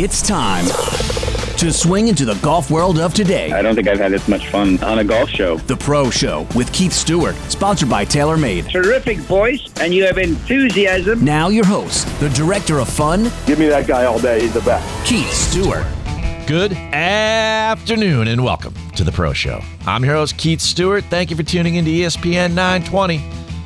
It's time to swing into the golf world of today. I don't think I've had this much fun on a golf show. The Pro Show with Keith Stewart, sponsored by TaylorMade. Terrific voice, and you have enthusiasm. Now, your host, the director of fun, Give me that guy all day. He's the best. Keith Stewart. Good afternoon and welcome to the Pro Show. I'm your host, Keith Stewart. Thank you for tuning into ESPN 920.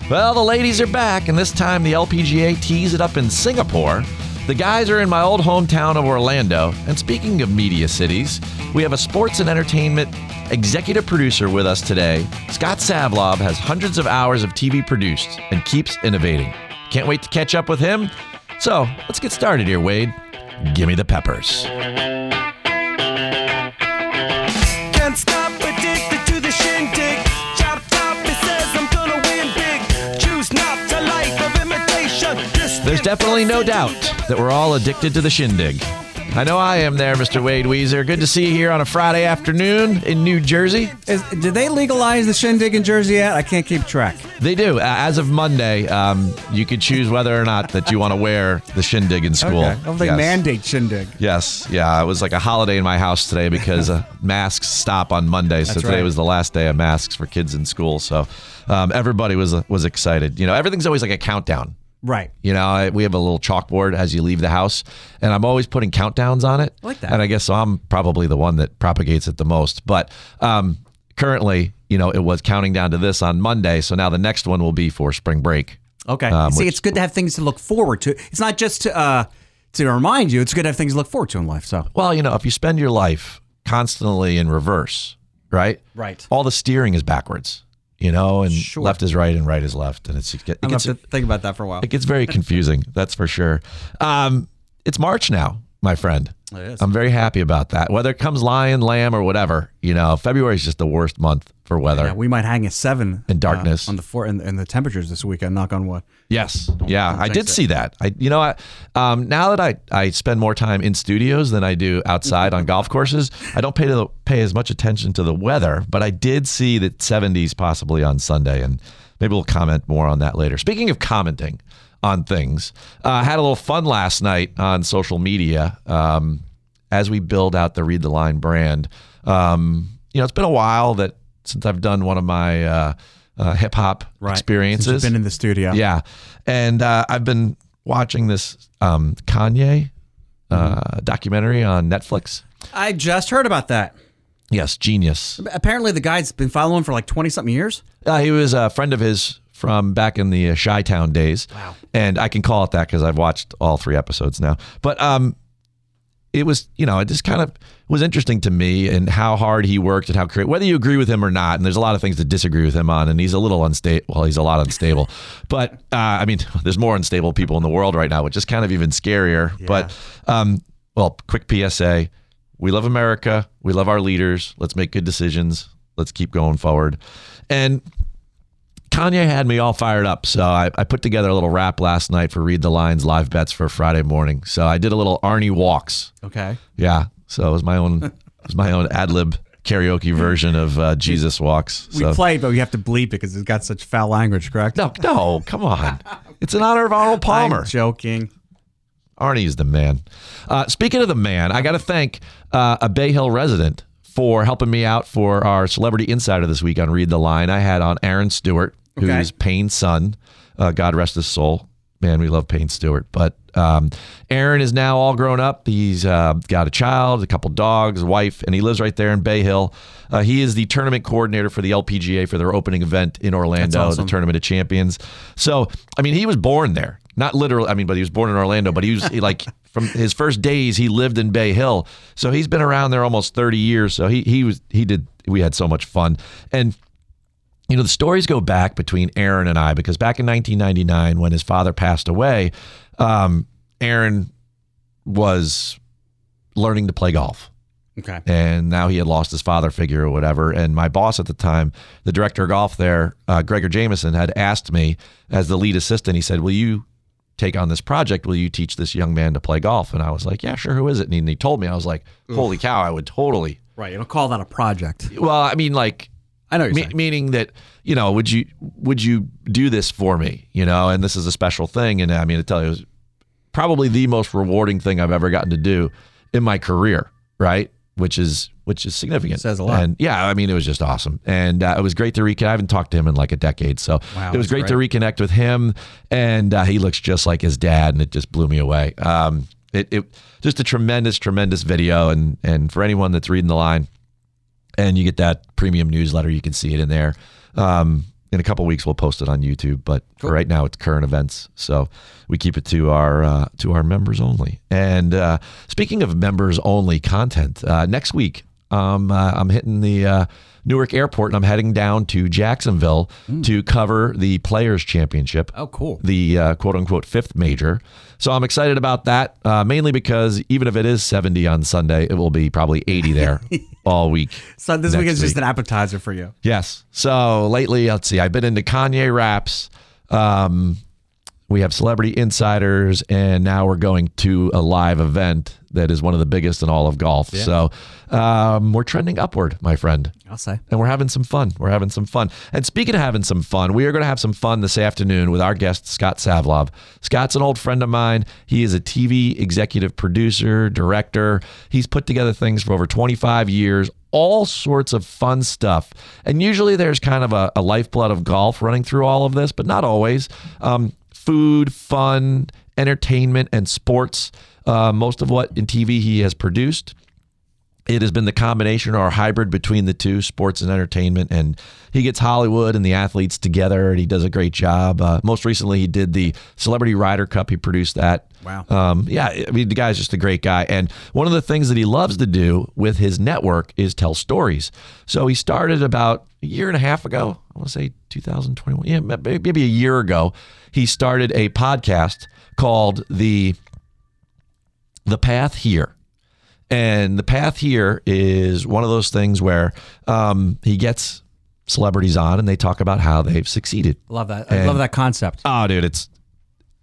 Well, the ladies are back, and this time the LPGA tees it up in Singapore. The guys are in my old hometown of Orlando. And speaking of media cities, we have a sports and entertainment executive producer with us today. Scott Savlov has hundreds of hours of TV produced and keeps innovating. Can't wait to catch up with him. So let's get started here, Wade. Give me the peppers. Can't stop addicted to the shindig. Chop chop, it says I'm gonna win big. Choose not to life of imitation. There's definitely no doubt that we're all addicted to the shindig. I know I am there, Mr. Wade Weezer. Good to see you here on a Friday afternoon in New Jersey. Is, did they legalize the shindig in Jersey yet? I can't keep track. They do. As of Monday, um, you could choose whether or not that you want to wear the shindig in school. Okay. Don't think Yes. mandate shindig. Yes, yeah, it was like a holiday in my house today because uh, masks stop on Monday. So That's today right. was the last day of masks for kids in school. So um, everybody was was excited. You know, everything's always like a countdown. Right. You know, I- we have a little chalkboard as you leave the house, and I'm always putting countdowns on it. I like that. And I guess so I'm probably the one that propagates it the most. But um, currently, you know, it was counting down to this on Monday. So now the next one will be for spring break. Okay. Um, See, which- it's good to have things to look forward to. It's not just to uh, to remind you. It's good to have things to look forward to in life. So. Well, you know, if you spend your life constantly in reverse, right? Right. All the steering is backwards, you know, and Sure. left is right and right is left. And it's, it, I'm gonna have to think about that for a while. it gets very confusing. that's for sure. Um, it's March now, my friend. Is. I'm very happy about that. Whether it comes lion, lamb, or whatever, you know, February is just the worst month for weather. Yeah, we might hang a seven In darkness. uh, on the four and, and the temperatures this weekend. Knock on wood. Yes. Yeah, I did it. see that. I, you know, I, um, now that I, I spend more time in studios than I do outside on golf courses, I don't pay to the, pay as much attention to the weather. But I did see that 70s possibly on Sunday, and maybe we'll comment more on that later. Speaking of commenting on things, uh, had a little fun last night on social media um, as we build out the Read the Line brand. Um, you know, it's been a while that since I've done one of my uh, uh, hip hop experiences. Since you've been in the studio. Yeah, and uh, I've been watching this um, Kanye uh, documentary on Netflix. I just heard about that. Yes, genius. Apparently, the guy's been following for like twenty something years. Uh, he was a friend of his from back in the uh, Chi Town days. Wow. And I can call it that because I've watched all three episodes now. But um, it was, you know, it just kind of was interesting to me and how hard he worked and how creative, whether you agree with him or not. And there's a lot of things to disagree with him on. And he's a little unstable. Well, he's a lot unstable. but uh, I mean, there's more unstable people in the world right now, which is kind of even scarier. But, um, well, quick PSA we love America. We love our leaders. Let's make good decisions. Let's keep going forward. And Kanye had me all fired up. So I, I put together a little rap last night for Read the Lines live bets for Friday morning. So I did a little Arnie walks. Okay. Yeah. So it was my own it was my own ad lib karaoke version of uh, Jesus walks. We So played, but we have to bleep it because it's got such foul language. Correct? no, no, come on. It's in honor of Arnold Palmer. I'm joking. Arnie is the man. Uh, speaking of the man, I got to thank uh, a Bay Hill resident for helping me out for our Celebrity Insider this week on Read the Line. I had on Aaron Stewart, Okay. who's Payne's son. Uh, God rest his soul. Man, we love Payne Stewart. But um, Aaron is now all grown up. He's uh, got a child, a couple dogs, a wife, and he lives right there in Bay Hill. Uh, he is the tournament coordinator for the LPGA for their opening event in Orlando, awesome. the Tournament of Champions. So, I mean, he was born there. Not literally, I mean, but he was born in Orlando, but he was he, like from his first days, he lived in Bay Hill. So he's been around there almost 30 years. So he, he was, he did, we had so much fun. And, you know, the stories go back between Aaron and I because back in 1999, when his father passed away, um, Aaron was learning to play golf Okay. and now he had lost his father figure or whatever. And my boss at the time, the director of golf there, uh, Gregor Jameson, had asked me as the lead assistant. He said, "Will you take on this project? Will you teach this young man to play golf?" And I was like, "Yeah, sure. Who is it?" And he, told me. I was like, "Holy cow! I would totally." Right. You don't call that a project. Well, I mean, like I know you're me- saying. meaning that you know, would you would you do this for me? You know, and this is a special thing. And I mean, to tell you, it was probably the most rewarding thing I've ever gotten to do in my career, right? Which is which is significant. Says a lot. And yeah, I mean, it was just awesome, and uh, it was great to reconnect. I haven't talked to him in like a decade, so Wow, it was that's great, to reconnect with him. And uh, he looks just like his dad, and it just blew me away. Um, it, it just a tremendous, tremendous video, and and for anyone that's reading the line, and you get that premium newsletter, you can see it in there. Um, in a couple weeks, we'll post it on YouTube, but for right now, it's current events, so we keep it to our uh, to our members only. And uh, speaking of members only content, uh, next week um, uh, I'm hitting the uh, Newark Airport and I'm heading down to Jacksonville to cover the Players Championship Oh, cool. the uh, quote unquote fifth major. So I'm excited about that, uh, mainly because even if it is 70 on Sunday, it will be probably 80 there all week. So this week is just an appetizer for you. Yes. So lately, let's see, I've been into Kanye raps. Um, we have celebrity insiders, and now we're going to a live event that is one of the biggest in all of golf. So um, we're trending upward, my friend I'll say. and we're having some fun. We're having some fun. And speaking of having some fun, we are going to have some fun this afternoon with our guest, Scott Savlov. Scott's an old friend of mine. He is a TV executive producer, director. He's put together things for over 25 years, all sorts of fun stuff. And usually there's kind of a, a lifeblood of golf running through all of this, but not always. Um, food, fun, entertainment, and sports. Uh, most of what in TV he has produced it has been the combination or hybrid between the two sports and entertainment and he gets hollywood and the athletes together and he does a great job uh, most recently he did the celebrity Ryder cup he produced that Wow. um, yeah i mean the guy's just a great guy and one of the things that he loves to do with his network is tell stories so he started about a year and a half ago i want to say 2021 yeah maybe a year ago he started a podcast called the the path here and the path here is one of those things where um, he gets celebrities on and they talk about how they've succeeded. Love that. I love that concept. Oh, dude, it's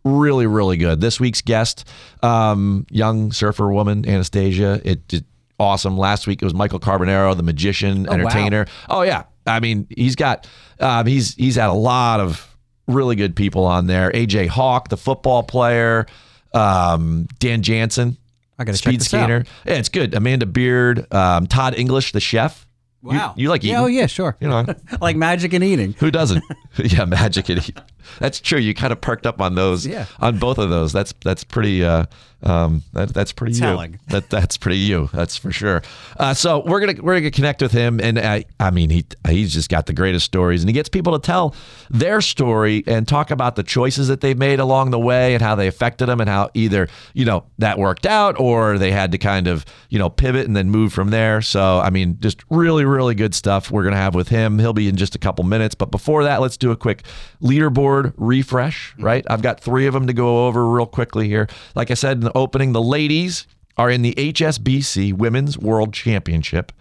really, really good. This week's guest, um, young surfer woman, Anastasia. It did awesome. Last week it was Michael Carbonaro, the magician, wow. entertainer. Oh yeah, I mean he's got um, he's he's had a lot of really good people on there. AJ Hawk, the football player, um, Dan Jansen. I check speed skater. out. Yeah, it's good. Amanda Beard, um, Todd English, the chef. Wow. you, like eating? Yeah, oh yeah, sure. You know, like magic and eating. who doesn't? yeah, magic and eat. That's true. You kind of perked up on those. Yeah. On both of those. That's that's pretty. Uh, um, that, that's pretty Telling. you. That that's pretty you. That's for sure. Uh, so we're gonna we're gonna connect with him, and I I mean he he's just got the greatest stories, and he gets people to tell their story and talk about the choices that they've made along the way and how they affected them, and how either you know that worked out or they had to kind of you know pivot and then move from there. So I mean, just really really good stuff we're gonna have with him. He'll be in just a couple minutes, but before that, let's do a quick leaderboard refresh. Mm-hmm. Right, I've got three of them to go over real quickly here. Like I said in the opening, the ladies are in the HSBC Women's World Championship,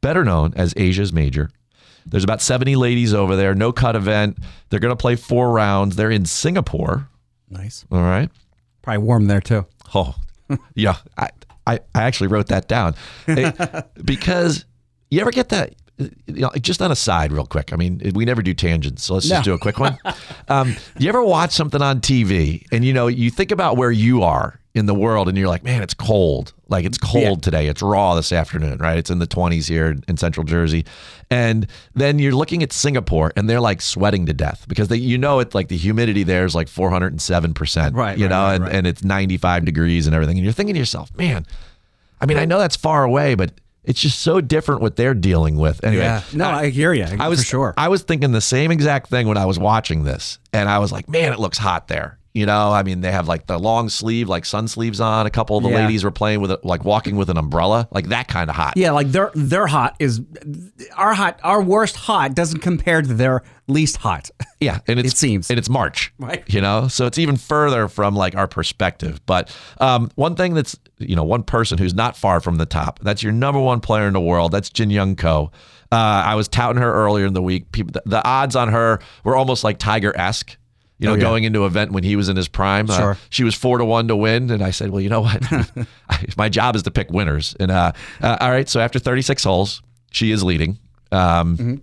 better known as Asia's Major. There's about 70 ladies over there, no cut event. They're going to play four rounds. They're in Singapore. Nice. All right. Probably warm there too. Oh, yeah. I, I, I actually wrote that down It- because you ever get that? You know, just on a side, real quick. I mean, we never do tangents, so let's just do a quick one. Um, you ever watch something on TV and you know you think about where you are in the world, and you're like, man, it's cold. Like it's cold Yeah. today. It's raw this afternoon, right? It's in the 20s here in Central Jersey, and then you're looking at Singapore, and they're like sweating to death because they, you know, it's like the humidity there is like 407 percent, Right, You right, know, right, and, right. and it's 95 degrees and everything. And you're thinking to yourself, man, I mean, I know that's far away, but it's just so different what they're dealing with. Anyway, Yeah. No, I, hear you. I was for sure. I was thinking the same exact thing when I was watching this, and I was like, man, it looks hot there. You know, I mean, they have like the long sleeve, like sun sleeves on. A couple of the Yeah. ladies were playing with it, like walking with an umbrella, like that kind of hot. yeah, like their their hot is our hot. Our worst hot doesn't compare to their least hot. Yeah, and it's It seems. and it's March, Right. You know, so it's even further from like our perspective. But um, one thing that's you know one person who's not far from the top. That's your number one player in the world. That's Jin Young Ko. Uh, I was touting her earlier in the week. People, the, the odds on her were almost like Tiger esque. You know, Oh, yeah. going into event when he was in his prime, Uh, she was four to one to win, and I said, "Well, you know what? My job is to pick winners." And uh, uh, all right, so after 36 holes, she is leading. Um, Mm-hmm.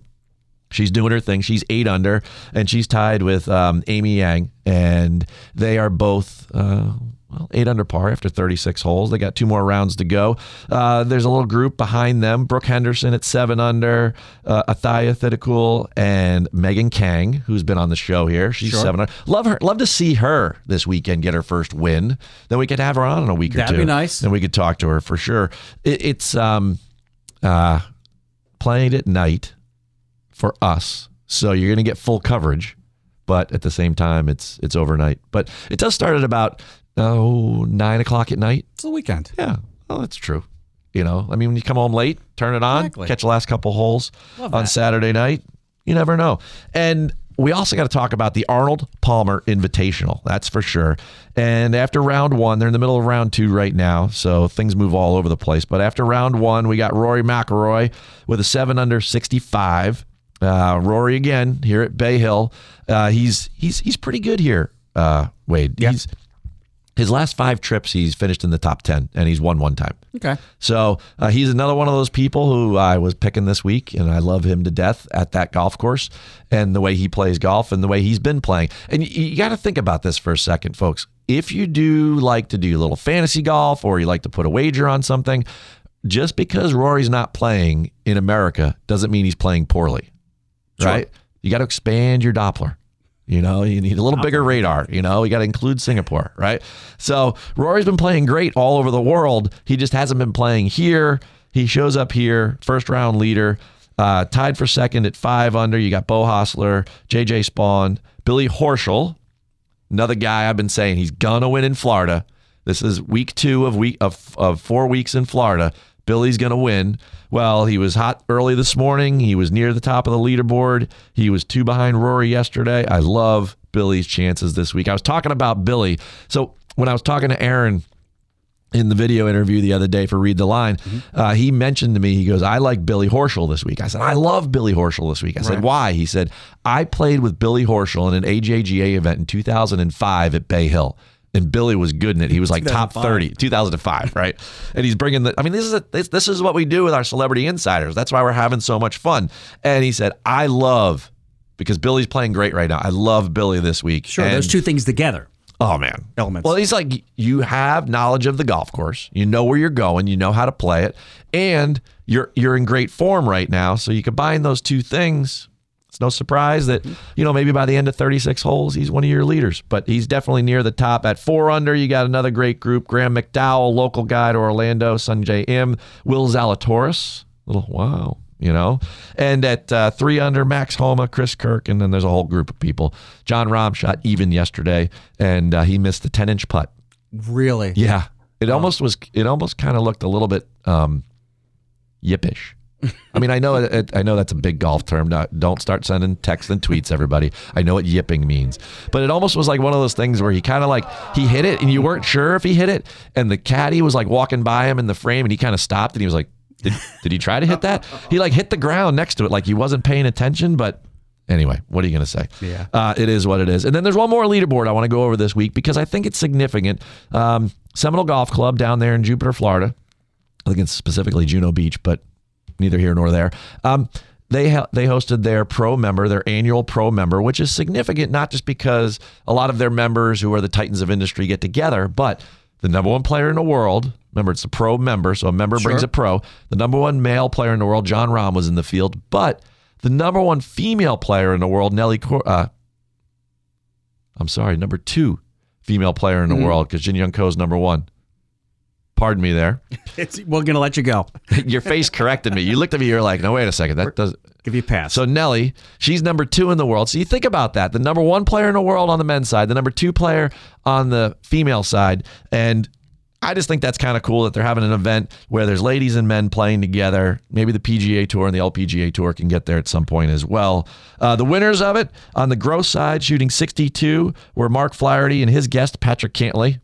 She's doing her thing. She's eight under, and she's tied with um, Amy Yang, and they are both uh, well, eight under par after 36 holes. They got two more rounds to go. Uh, there's a little group behind them. Brooke Henderson at seven under, uh, Atthaya Thitikul, and Megan Kang, who's been on the show here. She's Sure. seven under. Love her. Love to see her this weekend get her first win. Then we could have her on in a week or two. That'd be nice. And we could talk to her for sure. It, it's um, uh, playing at night for us, so you're going to get full coverage. But at the same time, it's it's overnight. But it does start at about oh nine o'clock at night. It's the weekend. Yeah, well, that's true. You know, I mean, when you come home late, turn it on, Exactly. catch the last couple holes Love on that. Saturday night. You never know. And we also got to talk about the Arnold Palmer Invitational. That's for sure. And after round one, they're in the middle of round two right now, so things move all over the place. But after round one, we got Rory McIlroy with a seven under 65. Uh, Rory again here at Bay Hill. Uh, he's he's he's pretty good here. Uh, Wade. Yeah. He's his last five trips, he's finished in the top ten, and he's won one time. Okay. So uh, he's another one of those people who I was picking this week, and I love him to death at that golf course and the way he plays golf and the way he's been playing. And you, you got to think about this for a second, folks. If you do like to do a little fantasy golf or you like to put a wager on something, just because Rory's not playing in America doesn't mean he's playing poorly, right? You got to expand your Doppler. You know, you need a little bigger radar. You know, you got to include Singapore, right? So Rory's been playing great all over the world. He just hasn't been playing here. He shows up here, first round leader, uh, tied for second at five under. You got Beau Hossler, J.J. Spaun, Billy Horschel, another guy I've been saying he's gonna win in Florida. This is week two of week of, of four weeks in Florida. Billy's gonna win. Well, he was hot early this morning. He was near the top of the leaderboard. He was two behind Rory yesterday. I love Billy's chances this week. I was talking about Billy. So when I was talking to Aaron in the video interview the other day for Read the Line, uh, he mentioned to me, he goes, I like Billy Horschel this week. I said, I love Billy Horschel this week. I said, why? He said, I played with Billy Horschel in an AJGA event in 2005 at Bay Hill. And Billy was good in it. He was like top 30, 2005, right? And he's bringing the, I mean, this is, a, this, this is what we do with our celebrity insiders. That's why we're having so much fun. And he said, I love, because Billy's playing great right now. I love Billy this week. Sure. And- those two things together. Oh man, Elements. Well, he's like you have knowledge of the golf course. You know where you're going. You know how to play it, and you're you're in great form right now. So you combine those two things. It's no surprise that you know maybe by the end of 36 holes, he's one of your leaders. But he's definitely near the top at four under. You got another great group: Graham McDowell, local guy to Orlando, Sungjae Im, Will Zalatoris. Little wow. You know, and at uh, three under, Max Homa, Chris Kirk, and then there's a whole group of people. Jon Rahm shot even yesterday, and uh, he missed a 10 inch putt. Really? Yeah, it almost was. It almost kind of looked a little bit um, yippish. I mean, I know it, I know that's a big golf term. Don't start sending texts and tweets, everybody. I know what yipping means, but it almost was like one of those things where he kind of like he hit it, and you weren't sure if he hit it, and the caddy was like walking by him in the frame, and he kind of stopped, and he was like, "Did did he try to hit that?" He like hit the ground next to it, like he wasn't paying attention, but. Anyway, what are you going to say? Yeah. Uh, it is what it is. And then there's one more leaderboard I want to go over this week because I think it's significant. Um, Seminole Golf Club down there in Jupiter, Florida. I think it's specifically Juno Beach, but neither here nor there. Um, they ha- they hosted their pro member, their annual pro member, which is significant not just because a lot of their members who are the titans of industry get together, but the number one player in the world. Remember, it's a pro member, so a member brings a pro. The number one male player in the world, Jon Rahm, was in the field, but the number one female player in the world, Nelly, Cor- uh, I'm sorry, number two female player in the world because Jin Young Ko is number one. Pardon me there. It's, we're going to let you go. Your face corrected me. You looked at me. You're like, no, wait a second. That does. Give you a pass. So Nelly, she's number two in the world. So you think about that: the number one player in the world on the men's side, the number two player on the female side, and I just think that's kind of cool that they're having an event where there's ladies and men playing together. Maybe the PGA Tour and the LPGA Tour can get there at some point as well. Uh, the winners of it on the gross side, shooting 62, were Mark Flaherty and his guest Patrick Cantlay.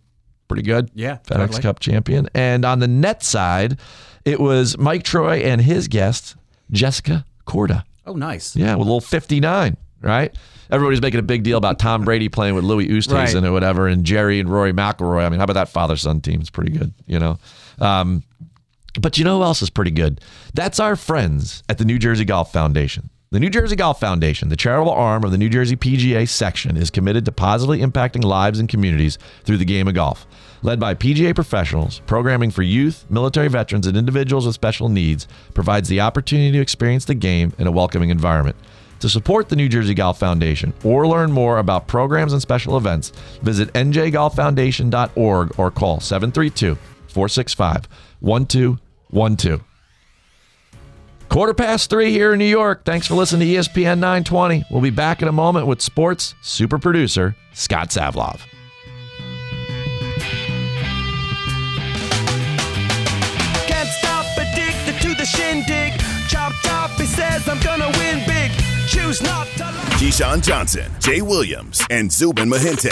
Pretty good. Yeah, FedEx totally. Cup champion. And on the net side, it was Mike Troy and his guest Jessica Korda. oh, nice. Yeah, with a little 59, right? Everybody's making a big deal about Tom Brady playing with Louis Oosthuizen Right. or whatever, and Gerry and Rory McIlroy. I mean, how about that father-son team? It's pretty good, you know. Um, but you know who else is pretty good? That's our friends at the New Jersey Golf Foundation. The New Jersey Golf Foundation, the charitable arm of the New Jersey PGA section, is committed to positively impacting lives and communities through the game of golf. Led by PGA professionals, programming for youth, military veterans, and individuals with special needs provides the opportunity to experience the game in a welcoming environment. To support the New Jersey Golf Foundation or learn more about programs and special events, visit njgolffoundation.org or call 732 465 1212. Quarter past three here in New York. Thanks for listening to ESPN 920. We'll be back in a moment with sports super producer Scott Savlov. Can't stop addicted to the shindig. Chop chop, he says I'm gonna win big. Choose not to. Keyshawn Johnson, Jay Williams, and Zubin Mehenti.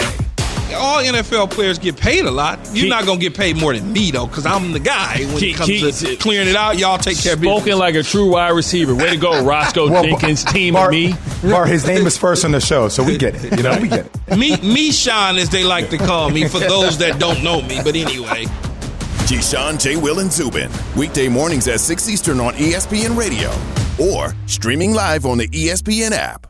All NFL players get paid a lot. You're not gonna get paid more than me though, because I'm the guy when Keith- it comes to clearing it out. Y'all take care of business. Spoken like a true wide receiver. Way to go, Roscoe Well, Jenkins, team Bart, of me. Bart, his name is first on the show, so we get it. You know, we get it. me, me, Sean, as they like to call me, for those that don't know me. But anyway, Keyshawn, J. Will, and Zubin. Weekday mornings at 6 Eastern on ESPN Radio or streaming live on the ESPN app.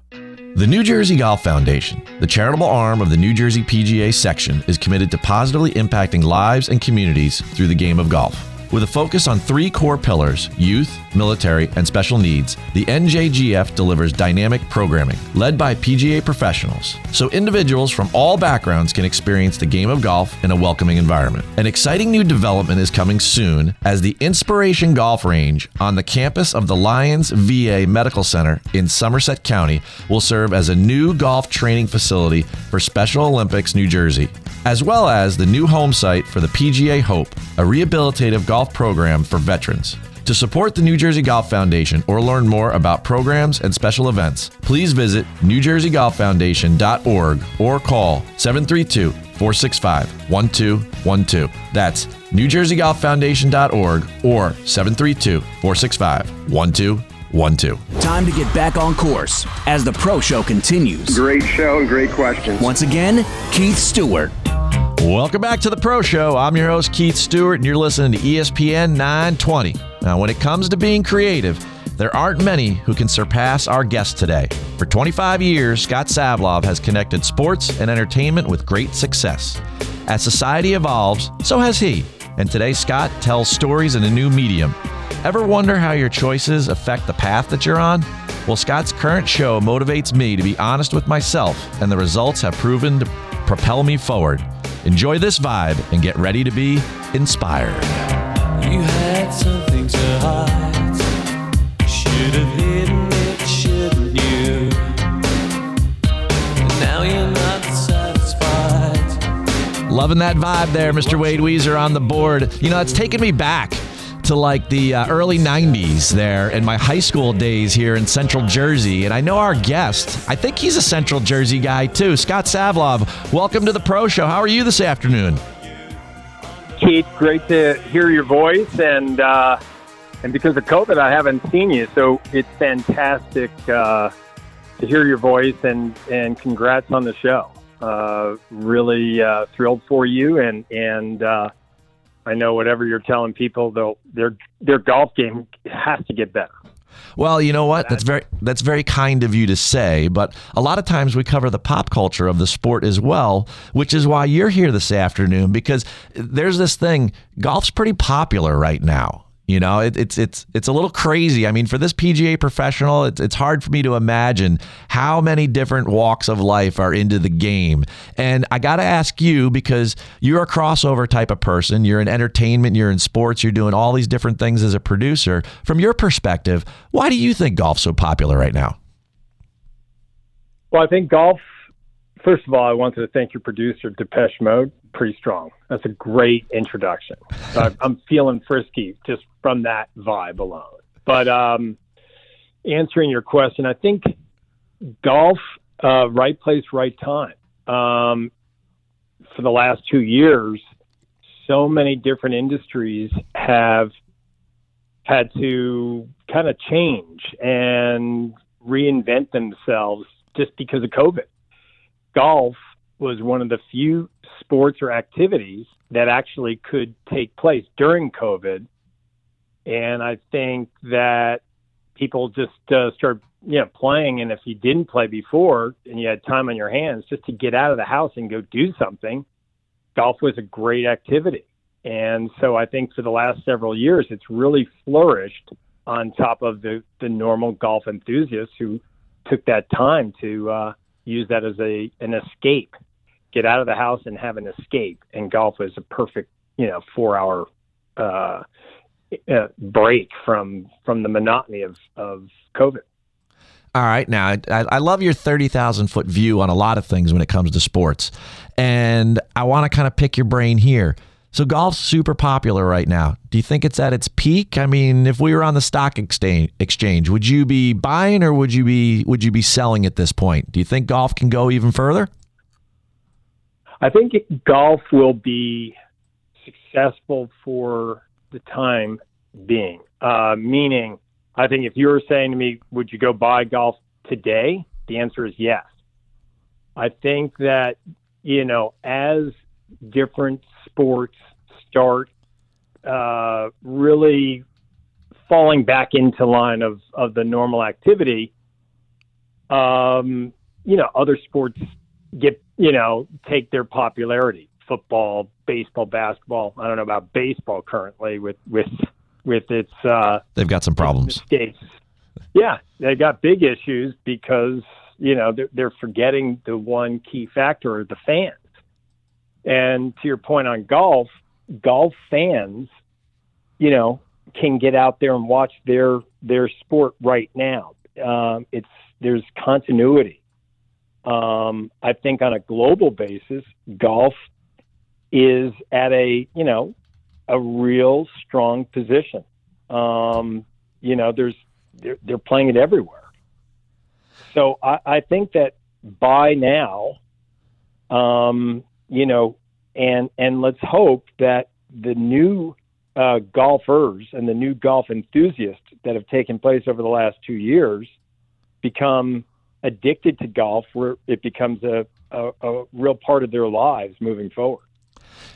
The New Jersey Golf Foundation, the charitable arm of the New Jersey PGA section, is committed to positively impacting lives and communities through the game of golf. With a focus on three core pillars youth, military, and special needs the NJGF delivers dynamic programming led by PGA professionals so individuals from all backgrounds can experience the game of golf in a welcoming environment. An exciting new development is coming soon as the Inspiration Golf Range on the campus of the Lyons VA Medical Center in Somerset County will serve as a new golf training facility for Special Olympics New Jersey, as well as the new home site for the PGA Hope, a rehabilitative golf program for veterans. To support the New Jersey Golf Foundation or learn more about programs and special events, please visit newjerseygolffoundation.org or call 732 465 1212. That's newjerseygolffoundation.org or 732 465 1212. Time to get back on course as the Pro Show continues. Great show and great questions. Once again, Keith Stewart. Welcome back to the Pro Show. I'm your host, Keith Stewart, and you're listening to ESPN 920. Now, when it comes to being creative, there aren't many who can surpass our guest today. For 25 years, Scott Savlov has connected sports and entertainment with great success. As society evolves, so has he. And today, Scott tells stories in a new medium. Ever wonder how your choices affect the path that you're on? Well, Scott's current show motivates me to be honest with myself, and the results have proven to propel me forward. Enjoy this vibe and get ready to be inspired. You had something to hide. Should have hidden it, shouldn't you? Now you're not satisfied. Loving that vibe there, Mr. Wade Weezer on the board. You know, it's taken me back to like the uh, early 90s there in my high school days here in Central Jersey. And I know our guest, I think he's a Central Jersey guy too, Scott Savlov. Welcome to the Pro Show. How are you this afternoon? Keith, great to hear your voice, and uh, and because of COVID, I haven't seen you, so it's fantastic uh, to hear your voice, and and congrats on the show. Uh, really uh, thrilled for you, and and uh, I know whatever you're telling people, they'll their their golf game has to get better. Well, you know what? That's very that's very kind of you to say, but a lot of times we cover the pop culture of the sport as well, which is why you're here this afternoon because there's this thing, golf's pretty popular right now. You know, it, it's it's it's a little crazy. I mean, for this PGA professional, it's it's hard for me to imagine how many different walks of life are into the game. And I got to ask you because you're a crossover type of person. You're in entertainment, you're in sports, you're doing all these different things as a producer. From your perspective, why do you think golf's so popular right now? Well, I think golf. First of all, I wanted to thank your producer, Depeche Mode. Pretty strong. That's a great introduction. So I'm feeling frisky just from that vibe alone. But um, answering your question, I think golf, uh, right place, right time. Um, for the last two years, so many different industries have had to kind of change and reinvent themselves just because of COVID. Golf was one of the few sports or activities that actually could take place during COVID. And I think that people just uh, start you know playing, and if you didn't play before and you had time on your hands, just to get out of the house and go do something, golf was a great activity. And so I think for the last several years, it's really flourished on top of the the normal golf enthusiasts who took that time to uh, use that as a an escape, get out of the house and have an escape. And golf is a perfect, you know, four hour uh, uh, break from from the monotony of of COVID. All right, now I, I love your thirty thousand foot view on a lot of things when it comes to sports, and I want to kind of pick your brain here. So golf's super popular right now. Do you think it's at its peak? I mean, if we were on the stock exchange, exchange, would you be buying or would you be would you be selling at this point? Do you think golf can go even further? I think golf will be successful for the time being. Uh, meaning, I think if you were saying to me, would you go buy golf today? The answer is yes. I think that, you know, as different sports start uh, really falling back into line of, of the normal activity, um, you know, other sports get, you know, take their popularity. Football, baseball, basketball. I don't know about baseball currently with with with its uh, they've got some problems. Mistakes. Yeah, they've got big issues because you know they're, they're forgetting the one key factor: the fans. And to your point on golf, golf fans, you know, can get out there and watch their their sport right now. Um, it's there's continuity. Um, I think on a global basis, golf is at a you know a real strong position. Um, you know, there's they're, they're playing it everywhere. So I, I think that by now, um, you know, and and let's hope that the new uh, golfers and the new golf enthusiasts that have taken place over the last two years become addicted to golf, where it becomes a, a, a real part of their lives moving forward.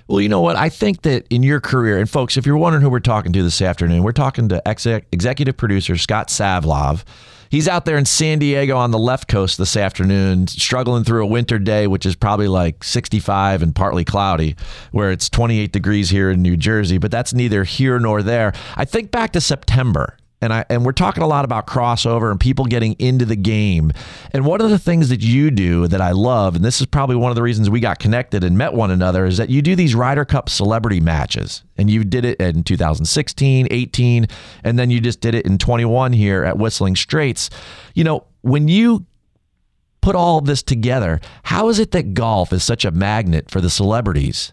Well, you know what? I think that in your career, and folks, if you're wondering who we're talking to this afternoon, we're talking to exec- executive producer Scott Savlov. He's out there in San Diego on the left coast this afternoon, struggling through a winter day, which is probably like 65 and partly cloudy, where it's 28 degrees here in New Jersey. But that's neither here nor there. I think back to September and I and we're talking a lot about crossover and people getting into the game. And one of the things that you do that I love, and this is probably one of the reasons we got connected and met one another, is that you do these Ryder Cup celebrity matches. And you did it in 2016, 18, and then you just did it in 21 here at Whistling Straits. You know, when you put all this together, how is it that golf is such a magnet for the celebrities?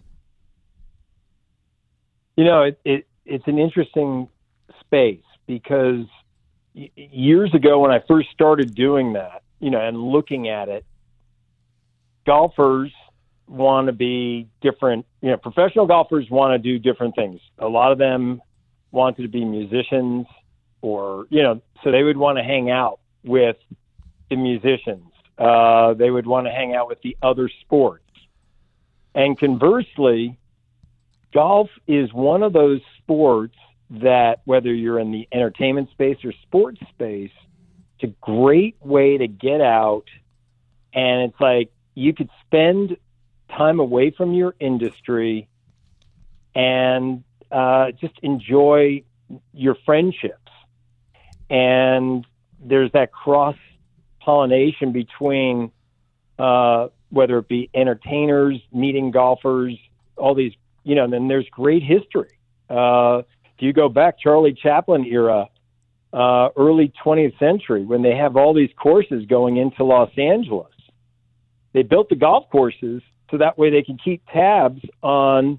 You know, it, it it's an interesting space because years ago when I first started doing that, you know, and looking at it, golfers want to be different. You know, professional golfers want to do different things. A lot of them wanted to be musicians, or you know, so they would want to hang out with the musicians. Uh, they would want to hang out with the other sports. And conversely, golf is one of those sports that whether you're in the entertainment space or sports space, it's a great way to get out. And it's like you could spend time away from your industry and uh, just enjoy your friendships. And there's that cross pollination between uh, whether it be entertainers, meeting golfers, all these, you know, and then there's great history. Uh, if you go back Charlie Chaplin era, uh, early 20th century, when they have all these courses going into Los Angeles, they built the golf courses so that way they can keep tabs on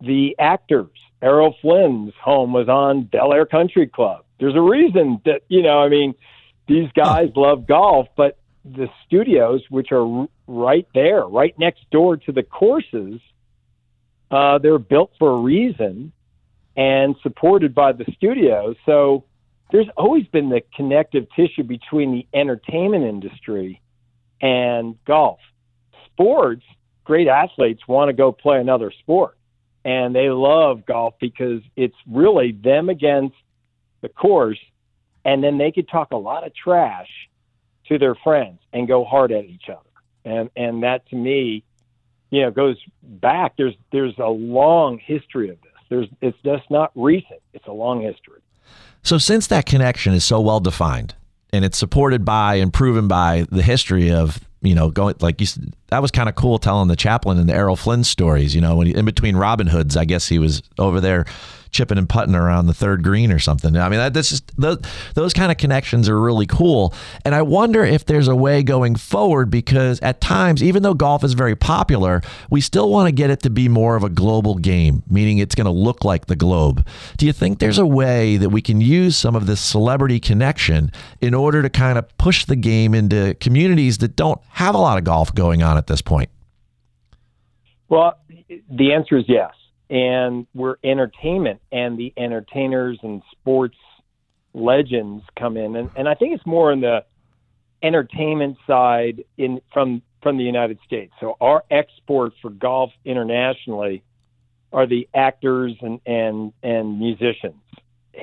the actors. Errol Flynn's home was on Bel Air Country Club. There's a reason that, you know, I mean, these guys love golf, but the studios, which are r- right there, right next door to the courses, uh, they're built for a reason and supported by the studio. So there's always been the connective tissue between the entertainment industry and golf. Sports, great athletes want to go play another sport. And they love golf because it's really them against the course and then they could talk a lot of trash to their friends and go hard at each other. And and that to me, you know, goes back. There's there's a long history of this. There's it's just not recent. It's a long history. So since that connection is so well defined and it's supported by and proven by the history of you know going like you that was kind of cool telling the Chaplin and the Errol Flynn stories. You know when he, in between Robin Hoods, I guess he was over there chipping and putting around the third green or something. I mean, that, that's just those, those kind of connections are really cool. And I wonder if there's a way going forward because at times, even though golf is very popular, we still want to get it to be more of a global game, meaning it's going to look like the globe. Do you think there's a way that we can use some of this celebrity connection in order to kind of push the game into communities that don't have a lot of golf going on at this point? Well, the answer is yes and we're entertainment and the entertainers and sports legends come in and, and I think it's more on the entertainment side in from from the United States. So our export for golf internationally are the actors and and, and musicians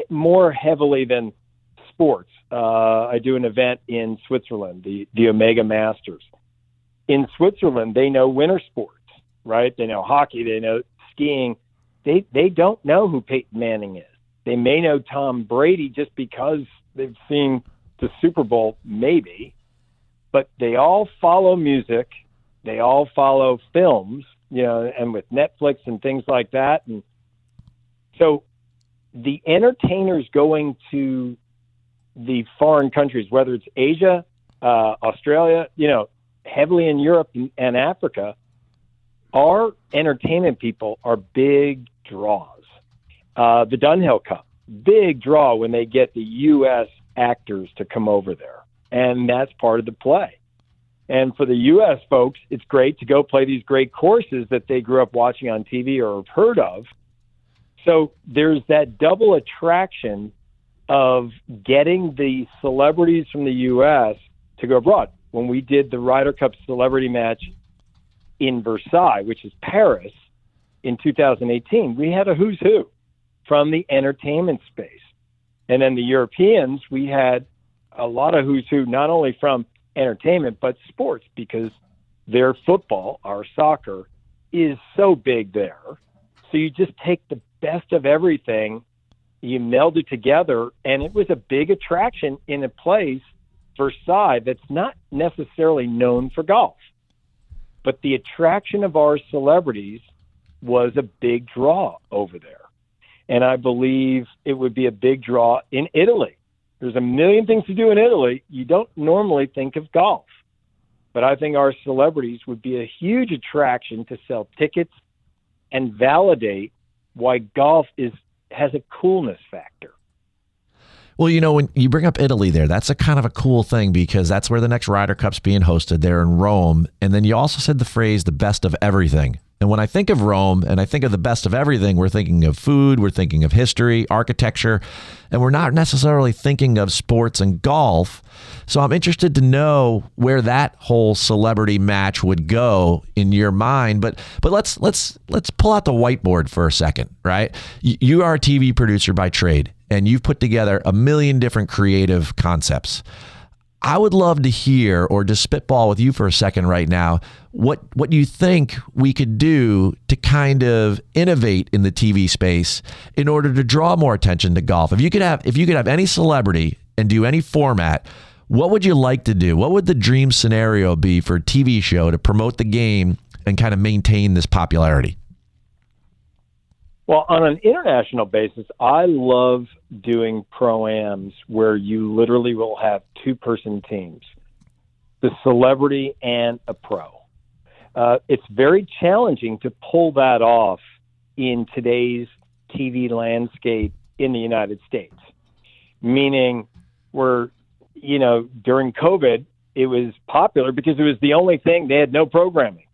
more heavily than sports. Uh, I do an event in Switzerland, the the Omega Masters. In Switzerland, they know winter sports, right? They know hockey, they know skiing, they they don't know who Peyton Manning is. They may know Tom Brady just because they've seen the Super Bowl, maybe, but they all follow music. They all follow films, you know, and with Netflix and things like that. And so the entertainers going to the foreign countries, whether it's Asia, uh, Australia, you know, heavily in Europe and, Africa, our entertainment people are big draws. Uh, the Dunhill Cup, big draw when they get the U.S. actors to come over there. And that's part of the play. And for the U.S. folks, it's great to go play these great courses that they grew up watching on TV or have heard of. So there's that double attraction of getting the celebrities from the U.S. to go abroad. When we did the Ryder Cup celebrity match in Versailles, which is Paris, in 2018, we had a who's who from the entertainment space. And then the Europeans, we had a lot of who's who, not only from entertainment, but sports, because their football, our soccer, is so big there. So you just take the best of everything, you meld it together, and it was a big attraction in a place, Versailles, that's not necessarily known for golf. But the attraction of our celebrities was a big draw over there. And I believe it would be a big draw in Italy. There's a million things to do in Italy. You don't normally think of golf. But I think our celebrities would be a huge attraction to sell tickets and validate why golf is has a coolness factor. Well, you know, when you bring up Italy there, that's a kind of a cool thing because that's where the next Ryder Cup's being hosted there in Rome. And then you also said the phrase the best of everything. And when I think of Rome and I think of the best of everything, we're thinking of food, we're thinking of history, architecture, and we're not necessarily thinking of sports and golf. So I'm interested to know where that whole celebrity match would go in your mind. But but let's let's let's pull out the whiteboard for a second, right? You are a TV producer by trade, and you've put together a million different creative concepts. I would love to hear or just spitball with you for a second right now what what you think we could do to kind of innovate in the TV space in order to draw more attention to golf. If you could have if you could have any celebrity and do any format, what would you like to do? What would the dream scenario be for a TV show to promote the game and kind of maintain this popularity? Well, on an international basis, I love doing pro-ams where you literally will have two-person teams, the celebrity and a pro. Uh, it's very challenging to pull that off in today's TV landscape in the United States. Meaning, we're, you know, during COVID, it was popular because it was the only thing they had no programming.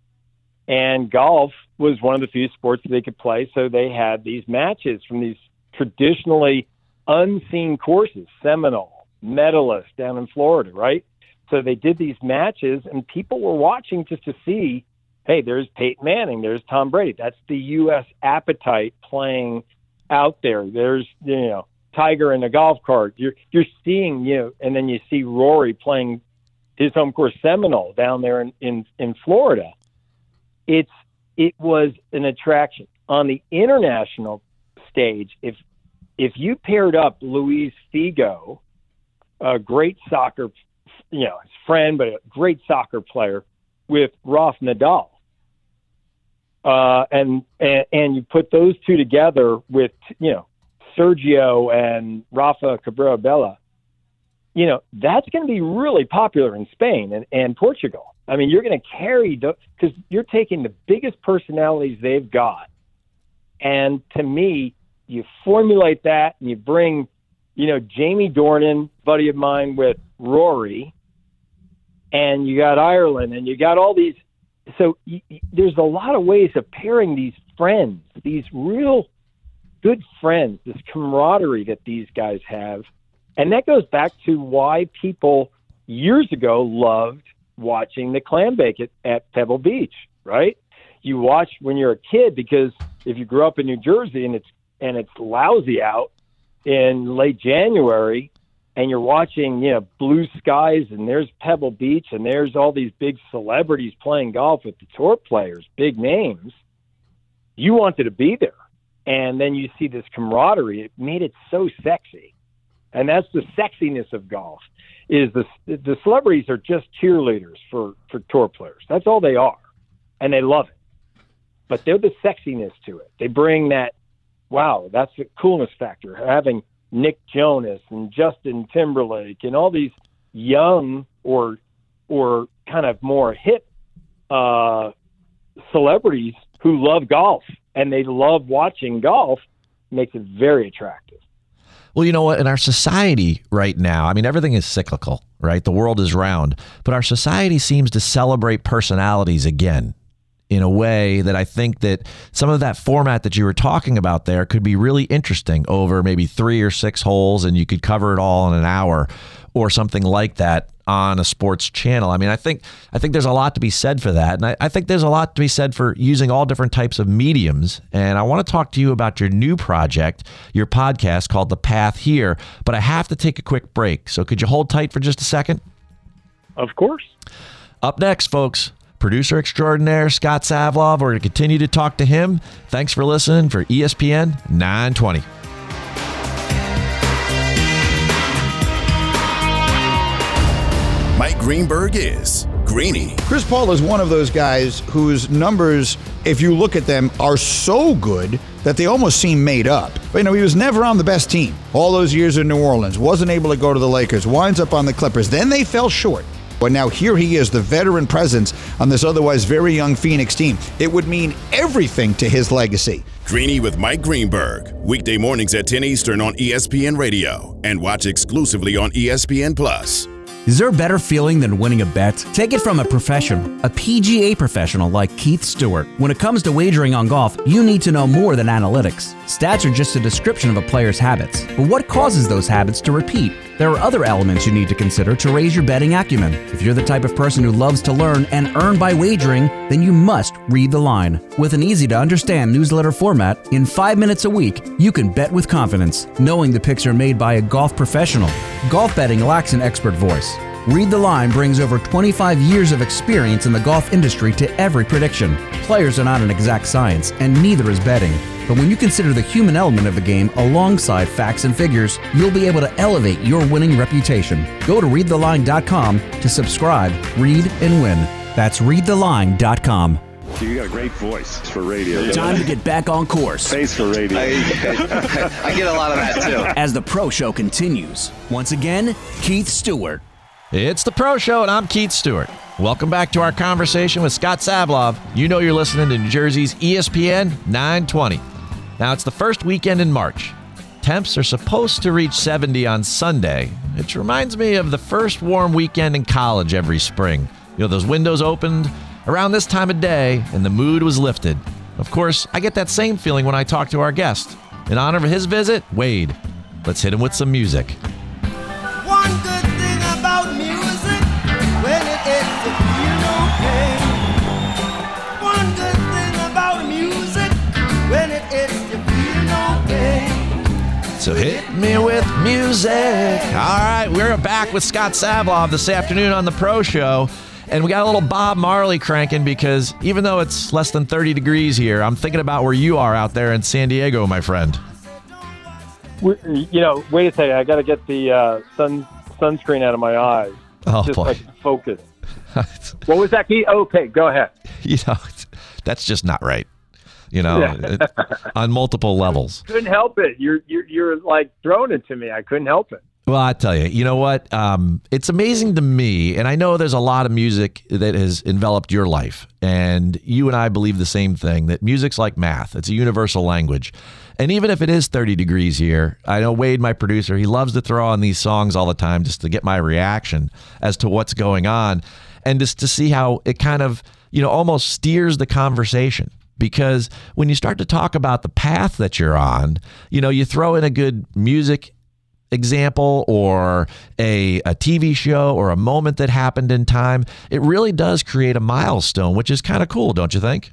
And golf was one of the few sports they could play. So they had these matches from these traditionally unseen courses, Seminole, Medalist down in Florida, right? So they did these matches, and people were watching just to see, hey, there's Peyton Manning, there's Tom Brady. That's the U.S. appetite playing out there. There's, you know, Tiger in a golf cart. You're you're seeing you know, and then you see Rory playing his home course Seminole down there in in, in Florida. It's it was an attraction on the international stage. If if you paired up Luis Figo, a great soccer, you know, his friend, but a great soccer player, with Rafa Nadal, uh, and, and and you put those two together with you know Sergio and Rafa Cabrera Bello, you know that's going to be really popular in Spain and, and Portugal. I mean, you're going to carry because you're taking the biggest personalities they've got, and to me, you formulate that and you bring, you know, Jamie Dornan, buddy of mine with Rory, and you got Ireland, and you got all these. So y- y- there's a lot of ways of pairing these friends, these real good friends, this camaraderie that these guys have, and that goes back to why people years ago loved watching the clam bake at, at Pebble Beach, right? You watch when you're a kid because if you grew up in New Jersey and it's and it's lousy out in late January and you're watching, you know, blue skies and there's Pebble Beach and there's all these big celebrities playing golf with the tour players, big names, you wanted to be there. And then you see this camaraderie. It made it so sexy. And that's the sexiness of golf is the the celebrities are just cheerleaders for for tour players. That's all they are. And they love it. But they're the sexiness to it. They bring that wow, that's the coolness factor. Having Nick Jonas and Justin Timberlake and all these young or or kind of more hip uh, celebrities who love golf and they love watching golf makes it very attractive. Well, you know what? In our society right now, I mean, everything is cyclical, right? The world is round, but our society seems to celebrate personalities again in a way that I think that some of that format that you were talking about there could be really interesting over maybe three or six holes and you could cover it all in an hour or something like that on a sports channel. I mean, I think I think there's a lot to be said for that. And I, I think there's a lot to be said for using all different types of mediums. And I want to talk to you about your new project, your podcast called The Path Here. But I have to take a quick break. So could you hold tight for just a second? Of course. Up next, folks, producer extraordinaire Scott Savlov. We're going to continue to talk to him. Thanks for listening for ESPN 920. Mike Greenberg is Greeny. Chris Paul is one of those guys whose numbers, if you look at them, are so good that they almost seem made up. But you know, he was never on the best team. All those years in New Orleans, wasn't able to go to the Lakers, winds up on the Clippers. Then they fell short. But now here he is, the veteran presence on this otherwise very young Phoenix team. It would mean everything to his legacy. Greeny with Mike Greenberg. Weekday mornings at 10 Eastern on ESPN Radio and watch exclusively on ESPN Plus. Is there a better feeling than winning a bet? Take it from a professional, a PGA professional like Keith Stewart. When it comes to wagering on golf, you need to know more than analytics. Stats are just a description of a player's habits. But what causes those habits to repeat? There are other elements you need to consider to raise your betting acumen. If you're the type of person who loves to learn and earn by wagering, then you must read the line. With an easy to understand newsletter format, in five minutes a week, you can bet with confidence, knowing the picks are made by a golf professional. Golf betting lacks an expert voice. Read the Line brings over 25 years of experience in the golf industry to every prediction. Players are not an exact science, and neither is betting. But when you consider the human element of the game alongside facts and figures, you'll be able to elevate your winning reputation. Go to readtheline.com to subscribe, read, and win. That's readtheline.com. You got a great voice for radio. Time to get back on course. Face for radio. I get a lot of that too. As the pro show continues, once again, Keith Stewart. It's the Pro Show, and I'm Keith Stewart. Welcome back to our conversation with Scott Savlov. You know you're listening to New Jersey's ESPN 920. Now, it's the first weekend in March. Temps are supposed to reach 70 on Sunday, which reminds me of the first warm weekend in college every spring. You know, those windows opened around this time of day, and the mood was lifted. Of course, I get that same feeling when I talk to our guest. In honor of his visit, Wade. Let's hit him with some music. So hit me with music. All right, we're back with Scott Savlov this afternoon on the Pro Show. And we got a little Bob Marley cranking because even though it's less than 30 degrees here, I'm thinking about where you are out there in San Diego, my friend. You know, wait a second. I got to get the uh, sun sunscreen out of my eyes. Oh, just boy. can focus. what was that key? Okay, go ahead. You know, that's just not right. You know, it- on multiple levels. Couldn't help it. You're you're you're like throwing it to me. I couldn't help it. Well, I tell you, you know what? Um, it's amazing to me, and I know there's a lot of music that has enveloped your life, and you and I believe the same thing that music's like math, it's a universal language. And even if it is 30 degrees here, I know Wade, my producer, he loves to throw on these songs all the time just to get my reaction as to what's going on and just to see how it kind of, you know, almost steers the conversation because when you start to talk about the path that you're on, you know, you throw in a good music example or a, a TV show or a moment that happened in time, it really does create a milestone, which is kind of cool, don't you think?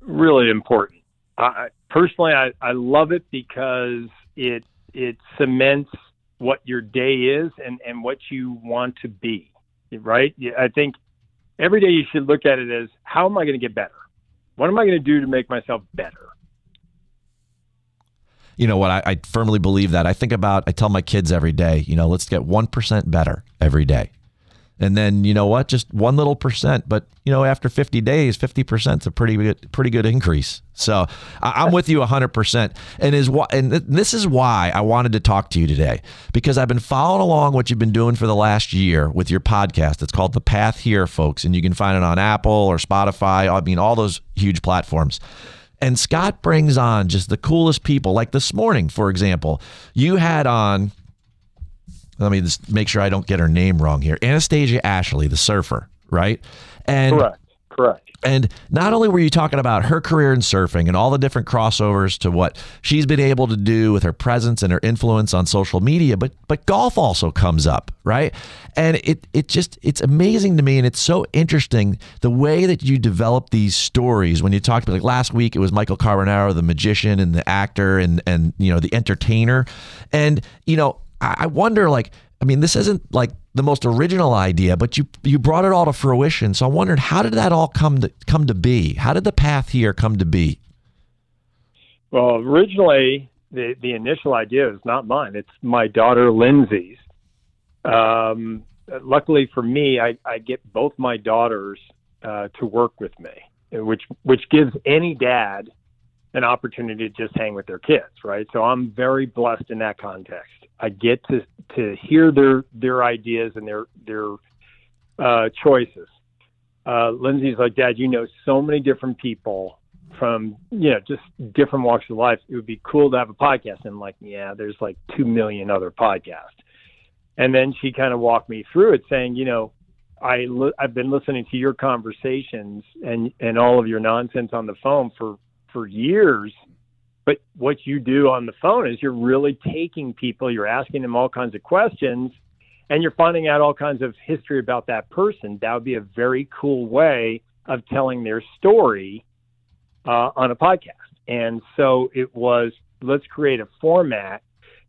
Really important. I, personally, I, I love it because it it cements what your day is and and what you want to be. Right? I think every day you should look at it as how am I going to get better? What am I going to do to make myself better? You know what? I, I firmly believe that. I think about, I tell my kids every day, you know, let's get 1% better every day. And then, you know what? Just one little percent. But, you know, after 50 days, 50% is a pretty good, pretty good increase. So I, I'm with you 100%. And is why, and this is why I wanted to talk to you today because I've been following along what you've been doing for the last year with your podcast. It's called The Path Here, folks. And you can find it on Apple or Spotify. I mean, all those huge platforms. And Scott brings on just the coolest people. Like this morning, for example, you had on, let me just make sure I don't get her name wrong here Anastasia Ashley, the surfer, right? And Correct. Correct. and not only were you talking about her career in surfing and all the different crossovers to what she's been able to do with her presence and her influence on social media, but but golf also comes up, right? And it it just it's amazing to me and it's so interesting the way that you develop these stories when you talked about like last week it was Michael Carbonaro, the magician and the actor and and you know the entertainer. And you know, I wonder like I mean, this isn't like the most original idea, but you you brought it all to fruition. So I wondered how did that all come to come to be? How did the path here come to be? Well, originally the the initial idea is not mine. It's my daughter Lindsay's. Um, luckily for me, I, I get both my daughters uh, to work with me, which which gives any dad an opportunity to just hang with their kids, right? So I'm very blessed in that context. I get to to hear their their ideas and their their uh, choices. Uh, Lindsay's like, Dad, you know so many different people from you know just different walks of life. It would be cool to have a podcast. And I'm like, yeah, there's like two million other podcasts. And then she kind of walked me through it, saying, you know, I li- I've been listening to your conversations and and all of your nonsense on the phone for for years. But what you do on the phone is you're really taking people, you're asking them all kinds of questions, and you're finding out all kinds of history about that person. That would be a very cool way of telling their story uh, on a podcast. And so it was let's create a format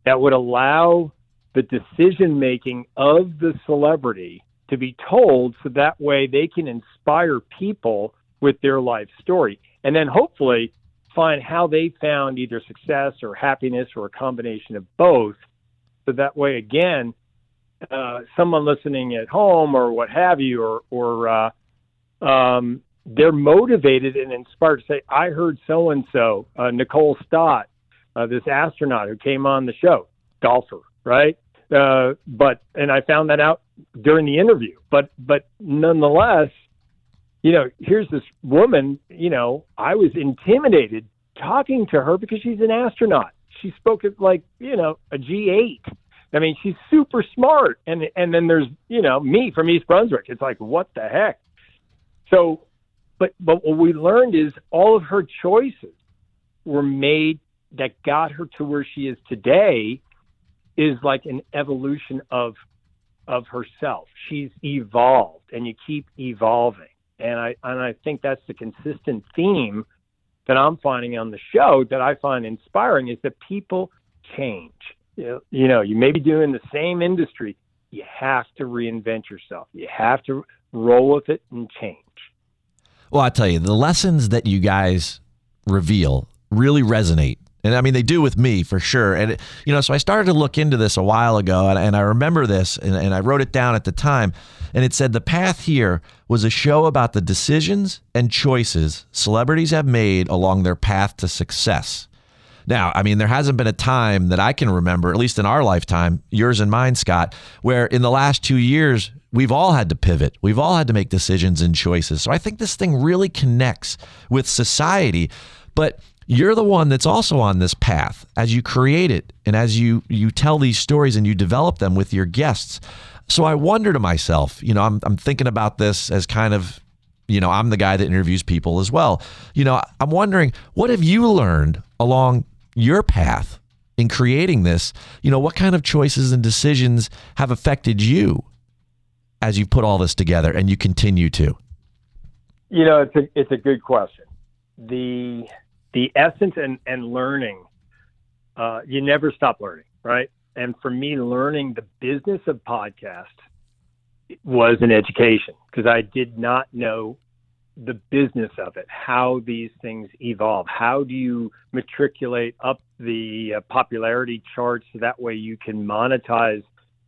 that would allow the decision making of the celebrity to be told so that way they can inspire people with their life story. And then hopefully find how they found either success or happiness or a combination of both. So that way, again, uh, someone listening at home or what have you, or, or uh, um, they're motivated and inspired to say, I heard so and so, Nicole Stott, uh, this astronaut who came on the show, golfer, right? Uh, but and I found that out during the interview. But but nonetheless, you know, here's this woman. You know, I was intimidated talking to her because she's an astronaut. She spoke at like you know a G8. I mean, she's super smart. And and then there's you know me from East Brunswick. It's like what the heck. So, but but what we learned is all of her choices were made that got her to where she is today is like an evolution of of herself. She's evolved and you keep evolving. And I and I think that's the consistent theme that I'm finding on the show that I find inspiring is that people change. You know, you may be doing the same industry. You have to reinvent yourself. You have to roll with it and change. Well, I tell you, the lessons that you guys reveal really resonate. And I mean, they do with me for sure. And, it, you know, so I started to look into this a while ago and, and I remember this and, and I wrote it down at the time. And it said the path here was a show about the decisions and choices celebrities have made along their path to success. Now, I mean, there hasn't been a time that I can remember, at least in our lifetime, yours and mine, Scott, where in the last two years, we've all had to pivot. We've all had to make decisions and choices. So I think this thing really connects with society. But you're the one that's also on this path as you create it and as you you tell these stories and you develop them with your guests. So I wonder to myself, you know, I'm I'm thinking about this as kind of you know, I'm the guy that interviews people as well. You know, I'm wondering what have you learned along your path in creating this? You know, what kind of choices and decisions have affected you as you put all this together and you continue to? You know, it's a it's a good question. The the essence and, and learning, uh, you never stop learning, right? And for me, learning the business of podcast was an education because I did not know the business of it, how these things evolve. How do you matriculate up the uh, popularity charts so that way you can monetize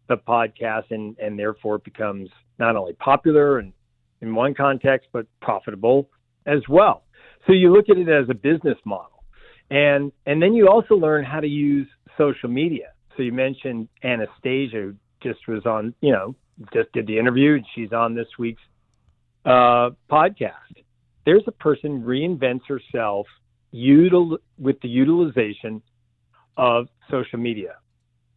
the podcast and, and therefore it becomes not only popular and in one context, but profitable as well. So you look at it as a business model. And and then you also learn how to use social media. So you mentioned Anastasia who just was on, you know, just did the interview and she's on this week's uh, podcast. There's a person reinvents herself util- with the utilization of social media,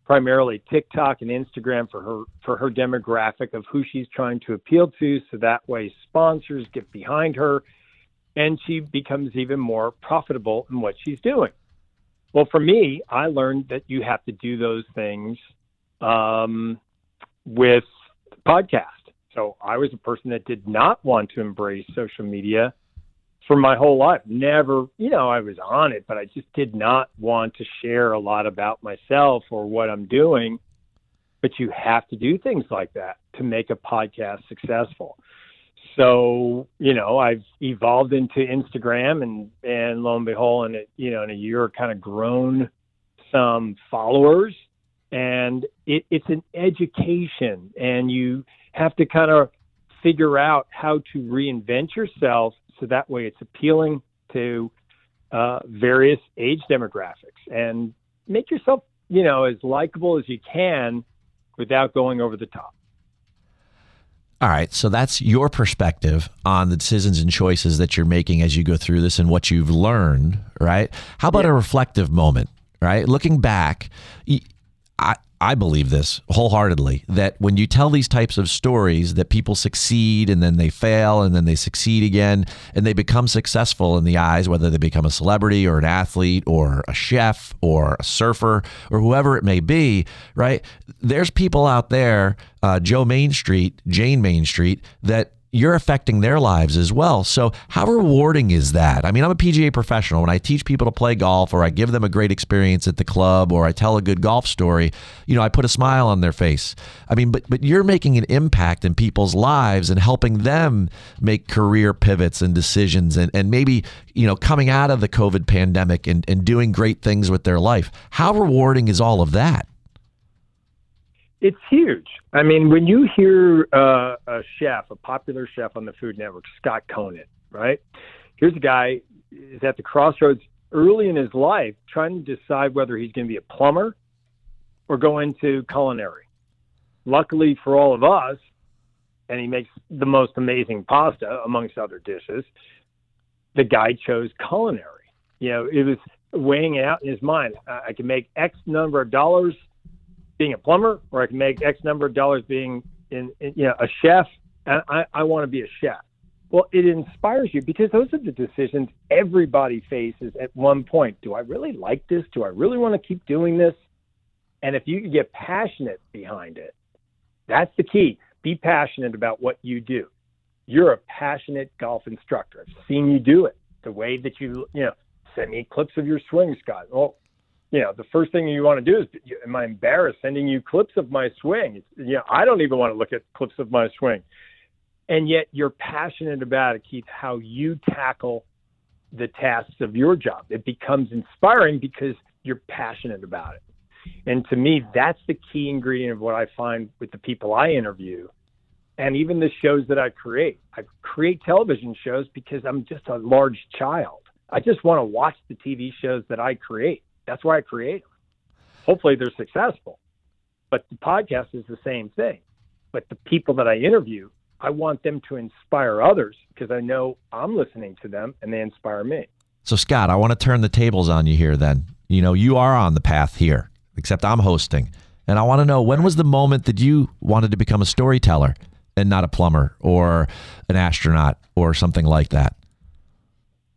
primarily TikTok and Instagram for her for her demographic of who she's trying to appeal to. So that way, sponsors get behind her, and she becomes even more profitable in what she's doing. Well, for me, I learned that you have to do those things um, with podcast. So I was a person that did not want to embrace social media for my whole life. Never, you know, I was on it, but I just did not want to share a lot about myself or what I'm doing. But you have to do things like that to make a podcast successful. So, you know, I've evolved into Instagram and and lo and behold, in a, you know, in a year kind of grown some followers. And it, it's an education and you have to kind of figure out how to reinvent yourself so that way it's appealing to uh, various age demographics. And make yourself you know as likable as you can without going over the top all right, so that's your perspective on the decisions and choices that you're making as you go through this and what you've learned, right? How about yeah. a reflective moment, right? Looking back, I, believe this wholeheartedly that when you tell these types of stories that people succeed and then they fail and then they succeed again and they become successful in the eyes whether they become a celebrity or an athlete or a chef or a surfer or whoever it may be right? There's people out there uh, Joe Main Street Jane Main Street that you're affecting their lives as well. So, how rewarding is that? I mean, I'm a PGA professional. When I teach people to play golf or I give them a great experience at the club or I tell a good golf story, you know, I put a smile on their face. I mean, but but you're making an impact in people's lives and helping them make career pivots and decisions and, and maybe, you know, coming out of the COVID pandemic and, and doing great things with their life. How rewarding is all of that? It's huge. I mean, when you hear uh, a chef, a popular chef on the Food Network, Scott Conant, right? Here's a guy is at the crossroads early in his life, trying to decide whether he's going to be a plumber or go into culinary. Luckily for all of us, and he makes the most amazing pasta amongst other dishes. The guy chose culinary. You know, it was weighing out in his mind. I can make X number of dollars being a plumber, or I can make X number of dollars being in, in you know a chef, and I, I want to be a chef. Well, it inspires you because those are the decisions everybody faces at one point. Do I really like this? Do I really want to keep doing this? And if you can get passionate behind it, that's the key. Be passionate about what you do. You're a passionate golf instructor. I've seen you do it. the way that you, you know, send me clips of your swing, Scott. Well, you know, the first thing you want to do is, am I embarrassed sending you clips of my swing? You know, I don't even want to look at clips of my swing. And yet you're passionate about it, Keith, how you tackle the tasks of your job. It becomes inspiring because you're passionate about it. And to me, that's the key ingredient of what I find with the people I interview and even the shows that I create. I create television shows because I'm just a large child. I just want to watch the TV shows that I create. That's why I create them. Hopefully, they're successful. But the podcast is the same thing. But the people that I interview, I want them to inspire others because I know I'm listening to them and they inspire me. So, Scott, I want to turn the tables on you here then. You know, you are on the path here, except I'm hosting. And I want to know when was the moment that you wanted to become a storyteller and not a plumber or an astronaut or something like that?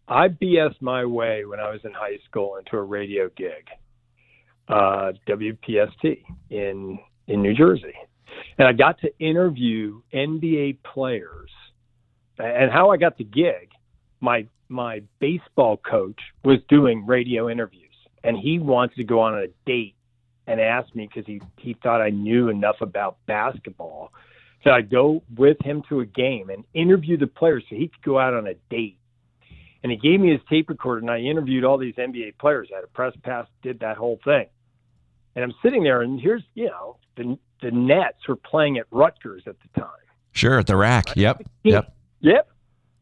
I BS my way when I was in high school into a radio gig, uh, WPST in in New Jersey, and I got to interview NBA players. And how I got the gig, my my baseball coach was doing radio interviews, and he wanted to go on a date and asked me because he he thought I knew enough about basketball. So I'd go with him to a game and interview the players so he could go out on a date and he gave me his tape recorder, and I interviewed all these NBA players. I had a press pass, did that whole thing, and I'm sitting there, and here's you know the the Nets were playing at Rutgers at the time. Sure, at the RAC. Yep. Yep. Yep.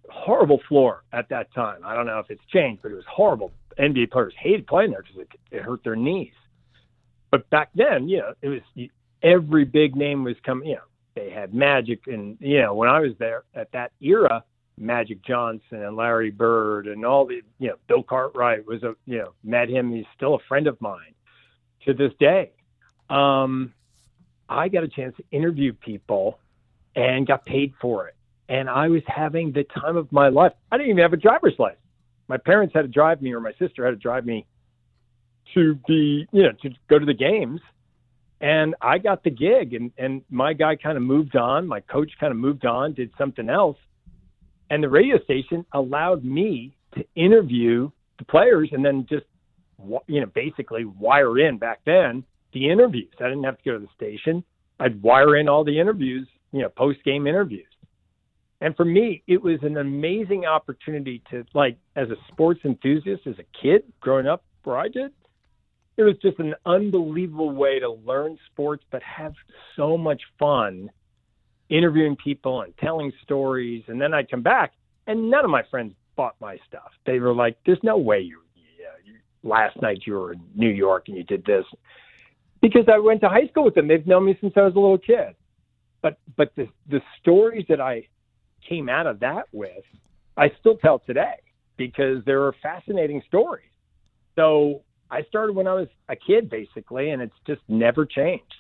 Horrible floor at that time. I don't know if it's changed, but it was horrible. NBA players hated playing there because it, it hurt their knees. But back then, you know, it was every big name was coming. You know, they had Magic, and you know, when I was there at that era, Magic Johnson and Larry Bird and all the you know Bill Cartwright was a you know met him he's still a friend of mine to this day. Um, I got a chance to interview people and got paid for it, and I was having the time of my life. I didn't even have a driver's license. My parents had to drive me, or my sister had to drive me to be you know to go to the games and I got the gig and and my guy kind of moved on my coach kind of moved on did something else and the radio station allowed me to interview the players and then just, you know, basically wire in back then the interviews. I didn't have to go to the station. I'd wire in all the interviews, you know, post game interviews. And for me, it was an amazing opportunity to, like, as a sports enthusiast, as a kid growing up where I did, it was just an unbelievable way to learn sports, but have so much fun interviewing people and telling stories. And then I'd come back, and none of my friends bought my stuff. They were like, "There's no way you, yeah, you last night you were in New York and you did this," because I went to high school with them. They've known me since I was a little kid. But but the the stories that I came out of that with, I still tell today because they are fascinating stories. So I started when I was a kid, basically, and it's just never changed.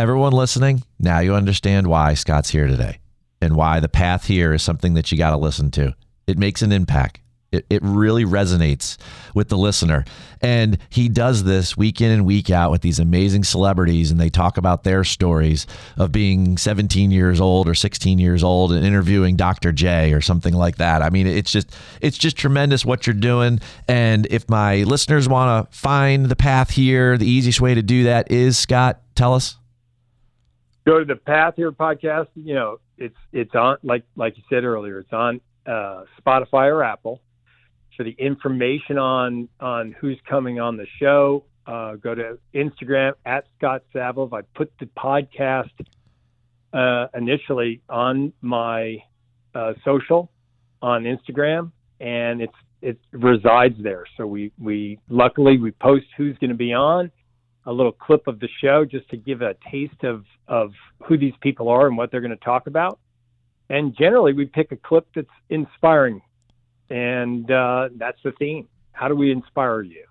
Everyone listening, now you understand why Scott's here today and why the path here is something that you got to listen to. It makes an impact. It, it really resonates with the listener. And he does this week in and week out with these amazing celebrities, and they talk about their stories of being 17 years old or 16 years old and interviewing Dr. J or something like that. I mean, it's just it's just tremendous what you're doing. And if my listeners want to find the path here, the easiest way to do that is Scott, tell us go to the Path Here podcast. You know, it's it's on like like you said earlier, it's on uh, Spotify or Apple. For the information on on who's coming on the show, uh, go to Instagram at Scott Savlov. I put the podcast uh, initially on my uh, social on Instagram, and it's it resides there. So we we luckily we post who's going to be on a little clip of the show just to give a taste of of who these people are and what they're going to talk about. And generally, we pick a clip that's inspiring, and uh, that's the theme. How do we inspire you?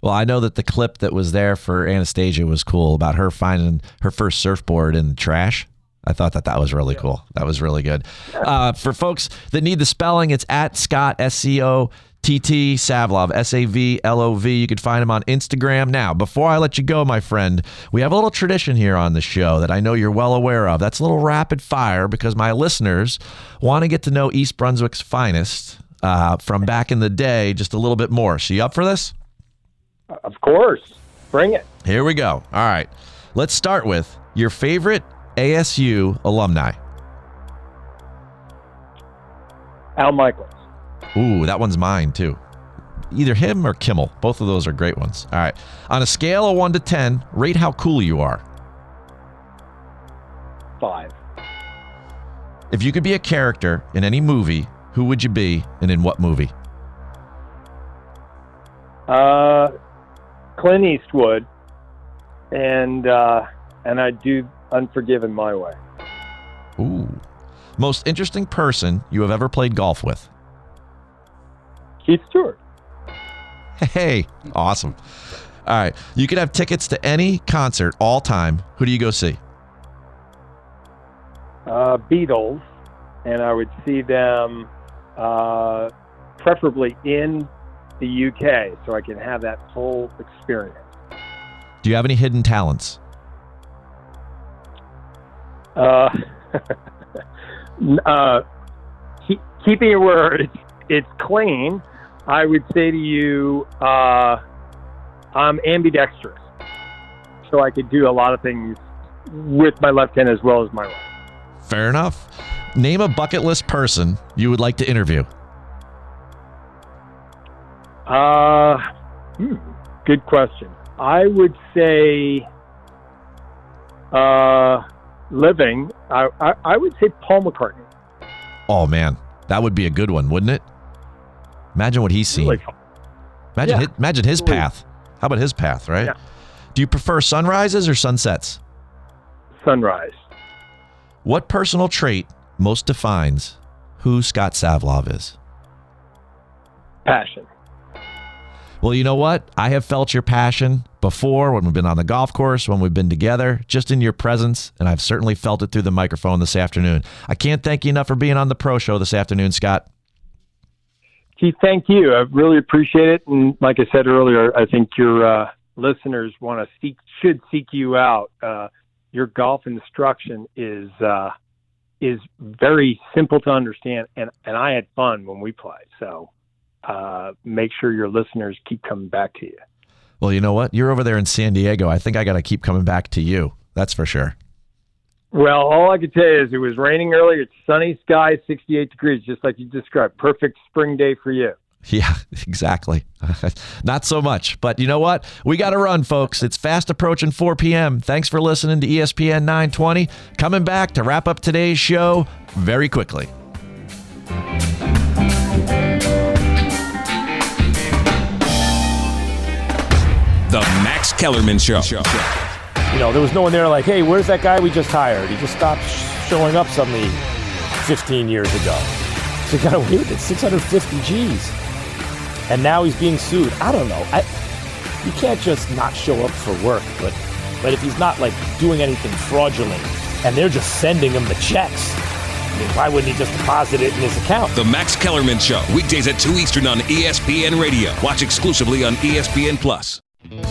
Well, I know that the clip that was there for Anastasia was cool about her finding her first surfboard in the trash. I thought that that was really cool. That was really good. Uh, for folks that need the spelling, it's at Scott S C O TT Savlov, S A V L O V. You can find him on Instagram. Now, before I let you go, my friend, we have a little tradition here on the show that I know you're well aware of. That's a little rapid fire because my listeners want to get to know East Brunswick's finest uh, from back in the day just a little bit more. So, you up for this? Of course. Bring it. Here we go. All right. Let's start with your favorite ASU alumni. Al Michaels. Ooh, that one's mine too. Either him or Kimmel. Both of those are great ones. All right. On a scale of 1 to 10, rate how cool you are. Five. If you could be a character in any movie, who would you be and in what movie? Uh, Clint Eastwood, and uh, and I'd do Unforgiven my way. Ooh. Most interesting person you have ever played golf with? Keith Stewart. Hey, awesome. All right. You could have tickets to any concert all time. Who do you go see? Uh, Beatles, and I would see them uh, preferably in the UK, so I can have that full experience. Do you have any hidden talents? Uh, uh, keep, keeping your word. it's, it's clean, I would say to you, uh, I'm ambidextrous. So I could do a lot of things with my left hand as well as my right. Fair enough. Name a bucket list person you would like to interview. Uh, hmm, good question. I would say, uh, living, I, I, I would say Paul McCartney. Oh man, that would be a good one, wouldn't it? Imagine what he's seen. Really Imagine, Yeah. his, imagine his path. How about his path, right? Yeah. Do you prefer sunrises or sunsets? Sunrise. What personal trait most defines who Scott Savlov is? Passion. Well, you know what? I have felt your passion before when we've been on the golf course, when we've been together, just in your presence, and I've certainly felt it through the microphone this afternoon. I can't thank you enough for being on the pro show this afternoon, Scott. Keith, thank you. I really appreciate it. And like I said earlier, I think your uh, listeners want to seek should seek you out. Uh, your golf instruction is uh, is very simple to understand, and and I had fun when we played. So uh, make sure your listeners keep coming back to you. Well, you know what? You're over there in San Diego. I think I got to keep coming back to you. That's for sure. Well, all I can tell you is it was raining earlier. It's sunny skies, 68 degrees, just like you described. Perfect spring day for you. Yeah, exactly. Not so much. But you know what? We got to run, folks. It's fast approaching 4 p.m. Thanks for listening to ESPN 920. Coming back to wrap up today's show very quickly. The Max Kellerman Show. You know, there was no one there like, hey, where's that guy we just hired? He just stopped showing up suddenly 15 years ago. So he got away with it, 650 G's. And now he's being sued. I don't know. I, you can't just not show up for work, but but if he's not like doing anything fraudulent and they're just sending him the checks, I mean, why wouldn't he just deposit it in his account? The Max Kellerman Show. Weekdays at 2 Eastern on ESPN Radio. Watch exclusively on ESPN Plus.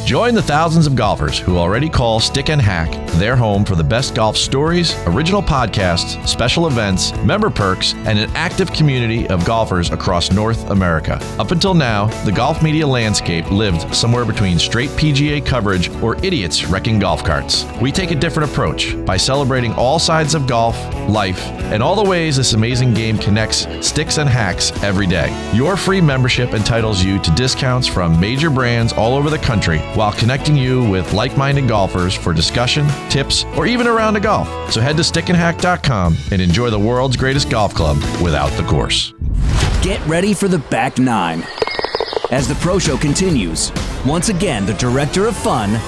Join the thousands of golfers who already call Stick and Hack their home for the best golf stories, original podcasts, special events, member perks, and an active community of golfers across North America. Up until now, the golf media landscape lived somewhere between straight PGA coverage or idiots wrecking golf carts. We take a different approach by celebrating all sides of golf, life, and all the ways this amazing game connects sticks and hacks every day. Your free membership entitles you to discounts from major brands all over the country while connecting you with like minded golfers for discussion, tips, or even a round of golf. So head to stickandhack.com and enjoy the world's greatest golf club without the course. Get ready for the back nine. As the pro show continues, once again, the director of fun,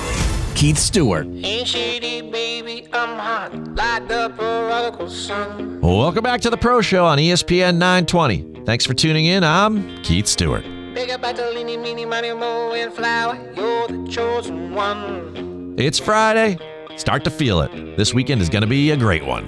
Keith Stewart. Ain't shady, baby, I'm hot like the prodigal son. Welcome back to the Pro Show on ESPN 920. Thanks for tuning in. I'm Keith Stewart. Pick a batalini, mini, money, mo, and flower. You're chosen one. It's Friday. Start to feel it. This weekend is going to be a great one.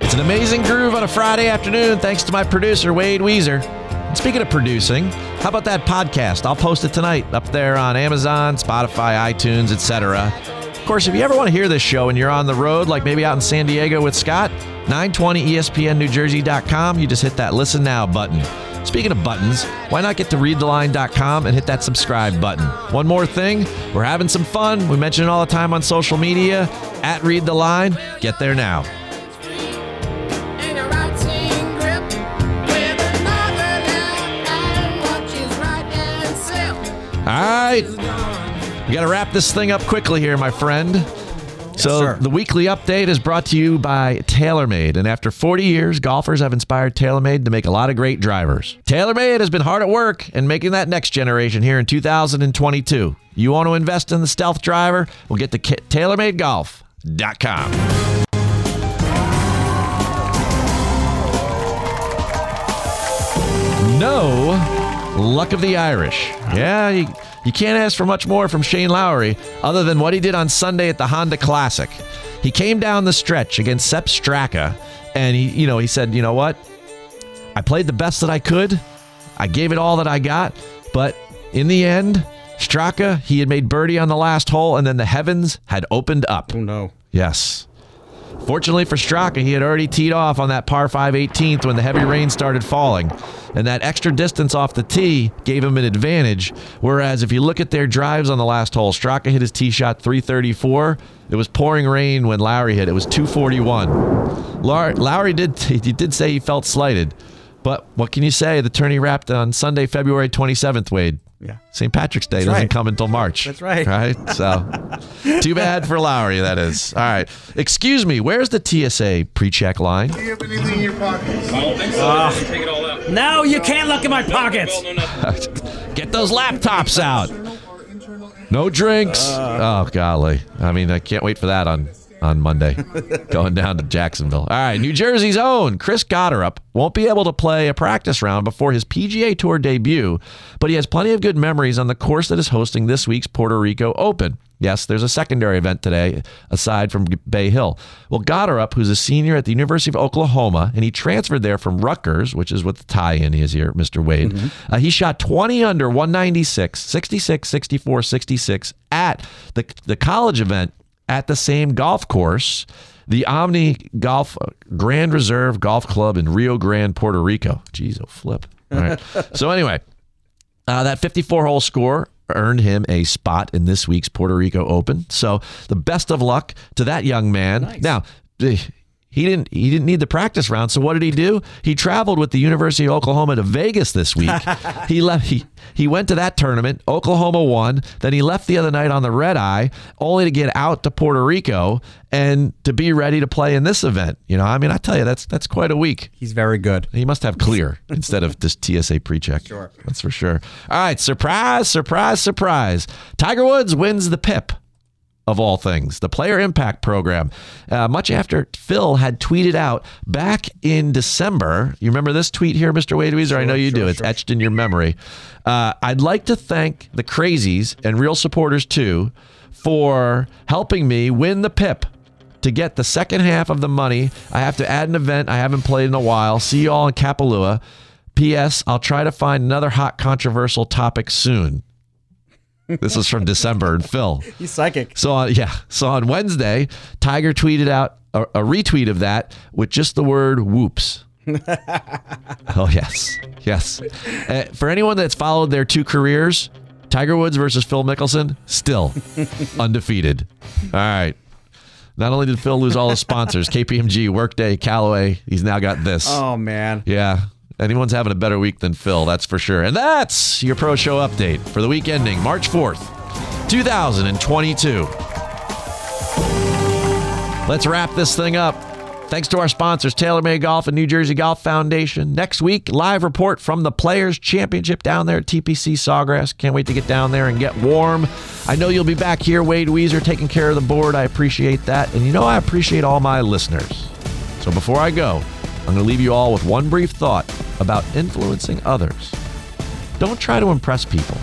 It's an amazing groove on a Friday afternoon thanks to my producer, Wade Weezer. Speaking of producing, how about that podcast? I'll post it tonight up there on Amazon, Spotify, iTunes, etc. Of course, if you ever want to hear this show and you're on the road, like maybe out in San Diego with Scott, 920ESPNNewJersey.com, you just hit that listen now button. Speaking of buttons, why not get to readtheline.com and hit that subscribe button? One more thing, we're having some fun. We mention it all the time on social media at Read the Line. Get there now. Right. We got to wrap this thing up quickly here, my friend. So, sir. the weekly update is brought to you by TaylorMade. And after 40 years, golfers have inspired TaylorMade to make a lot of great drivers. TaylorMade has been hard at work in making that next generation here in 2022. You want to invest in the stealth driver? Well, get to TaylorMadeGolf.com. No luck of the Irish. Yeah, you, you can't ask for much more from Shane Lowry other than what he did on Sunday at the Honda Classic. He came down the stretch against Sepp Straka, and he, you know, he said, you know what? I played the best that I could. I gave it all that I got, but in the end, Straka, he had made birdie on the last hole, and then the heavens had opened up. Oh no. Yes. Fortunately for Straka, he had already teed off on that par 5 18th when the heavy rain started falling. And that extra distance off the tee gave him an advantage. Whereas if you look at their drives on the last hole, Straka hit his tee shot 334. It was pouring rain when Lowry hit. It was 241. Lowry did he did say he felt slighted. But what can you say? The tourney wrapped on Sunday, February 27th, Wade. Yeah. St. Patrick's Day That's doesn't right. come until March. That's right. Right? So, too bad for Lowry, that is. All right. Excuse me, where's the TSA pre check line? Do you have anything in your pockets? I don't think so. Ah. Take it all out. Now you can't look in my pockets. Get those laptops out. No drinks. oh, golly. I mean, I can't wait for that on, on Monday, going down to Jacksonville. All right. New Jersey's own Chris Gotterup won't be able to play a practice round before his PGA Tour debut, but he has plenty of good memories on the course that is hosting this week's Puerto Rico Open. Yes, there's a secondary event today aside from Bay Hill. Well, Gotterup, who's a senior at the University of Oklahoma, and he transferred there from Rutgers, which is what the tie-in is here, Mr. Wade. Uh, he shot 20 under 196, 66, 64, 66 at the, the college event at the same golf course, the Omni Golf uh, Grand Reserve Golf Club in Rio Grande, Puerto Rico. Jeez, oh flip. All right. so anyway, uh, that 54 hole score earned him a spot in this week's Puerto Rico Open. So the best of luck to that young man. Now, eh, he didn't he didn't need the practice round. So what did he do? He traveled with the University of Oklahoma to Vegas this week. he left he he went to that tournament. Oklahoma won. Then he left the other night on the red eye, only to get out to Puerto Rico and to be ready to play in this event. You know, I mean, I tell you, that's that's quite a week. He's very good. He must have clear instead of just TSA pre-check. Sure, that's for sure. All right, surprise, surprise, surprise. Tiger Woods wins the PIP of all things, the Player Impact Program. Uh, much after Phil had tweeted out back in December. You remember this tweet here, Mr. Wade Weezer? I know you do. It's etched in your memory. Uh, I'd like to thank the crazies and real supporters too for helping me win the PIP. To get the second half of the money, I have to add an event I haven't played in a while. See you all in Kapalua. P.S. I'll try to find another hot controversial topic soon. This is from December and Phil. He's psychic. So on, yeah, so on Wednesday, Tiger tweeted out a, a retweet of that with just the word "whoops." oh yes, yes. Uh, for anyone that's followed their two careers, Tiger Woods versus Phil Mickelson, still undefeated. All right. Not only did Phil lose all his sponsors, KPMG, Workday, Callaway, he's now got this. Oh man. Yeah. Anyone's having a better week than Phil, that's for sure. And that's your Pro Show update for the week ending March 4th, 2022. Let's wrap this thing up. Thanks to our sponsors, TaylorMade Golf and New Jersey Golf Foundation. Next week, live report from the Players Championship down there at TPC Sawgrass. Can't wait to get down there and get warm. I know you'll be back here, Wade Weezer, taking care of the board. I appreciate that. And you know, I appreciate all my listeners. So before I go, I'm going to leave you all with one brief thought about influencing others. Don't try to impress people.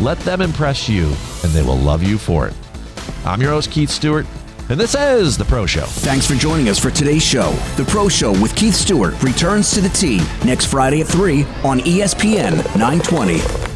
Let them impress you, and they will love you for it. I'm your host, Keith Stewart. And this is The Pro Show. Thanks for joining us for today's show. The Pro Show with Keith Stewart returns to the T next Friday at 3 on ESPN 920.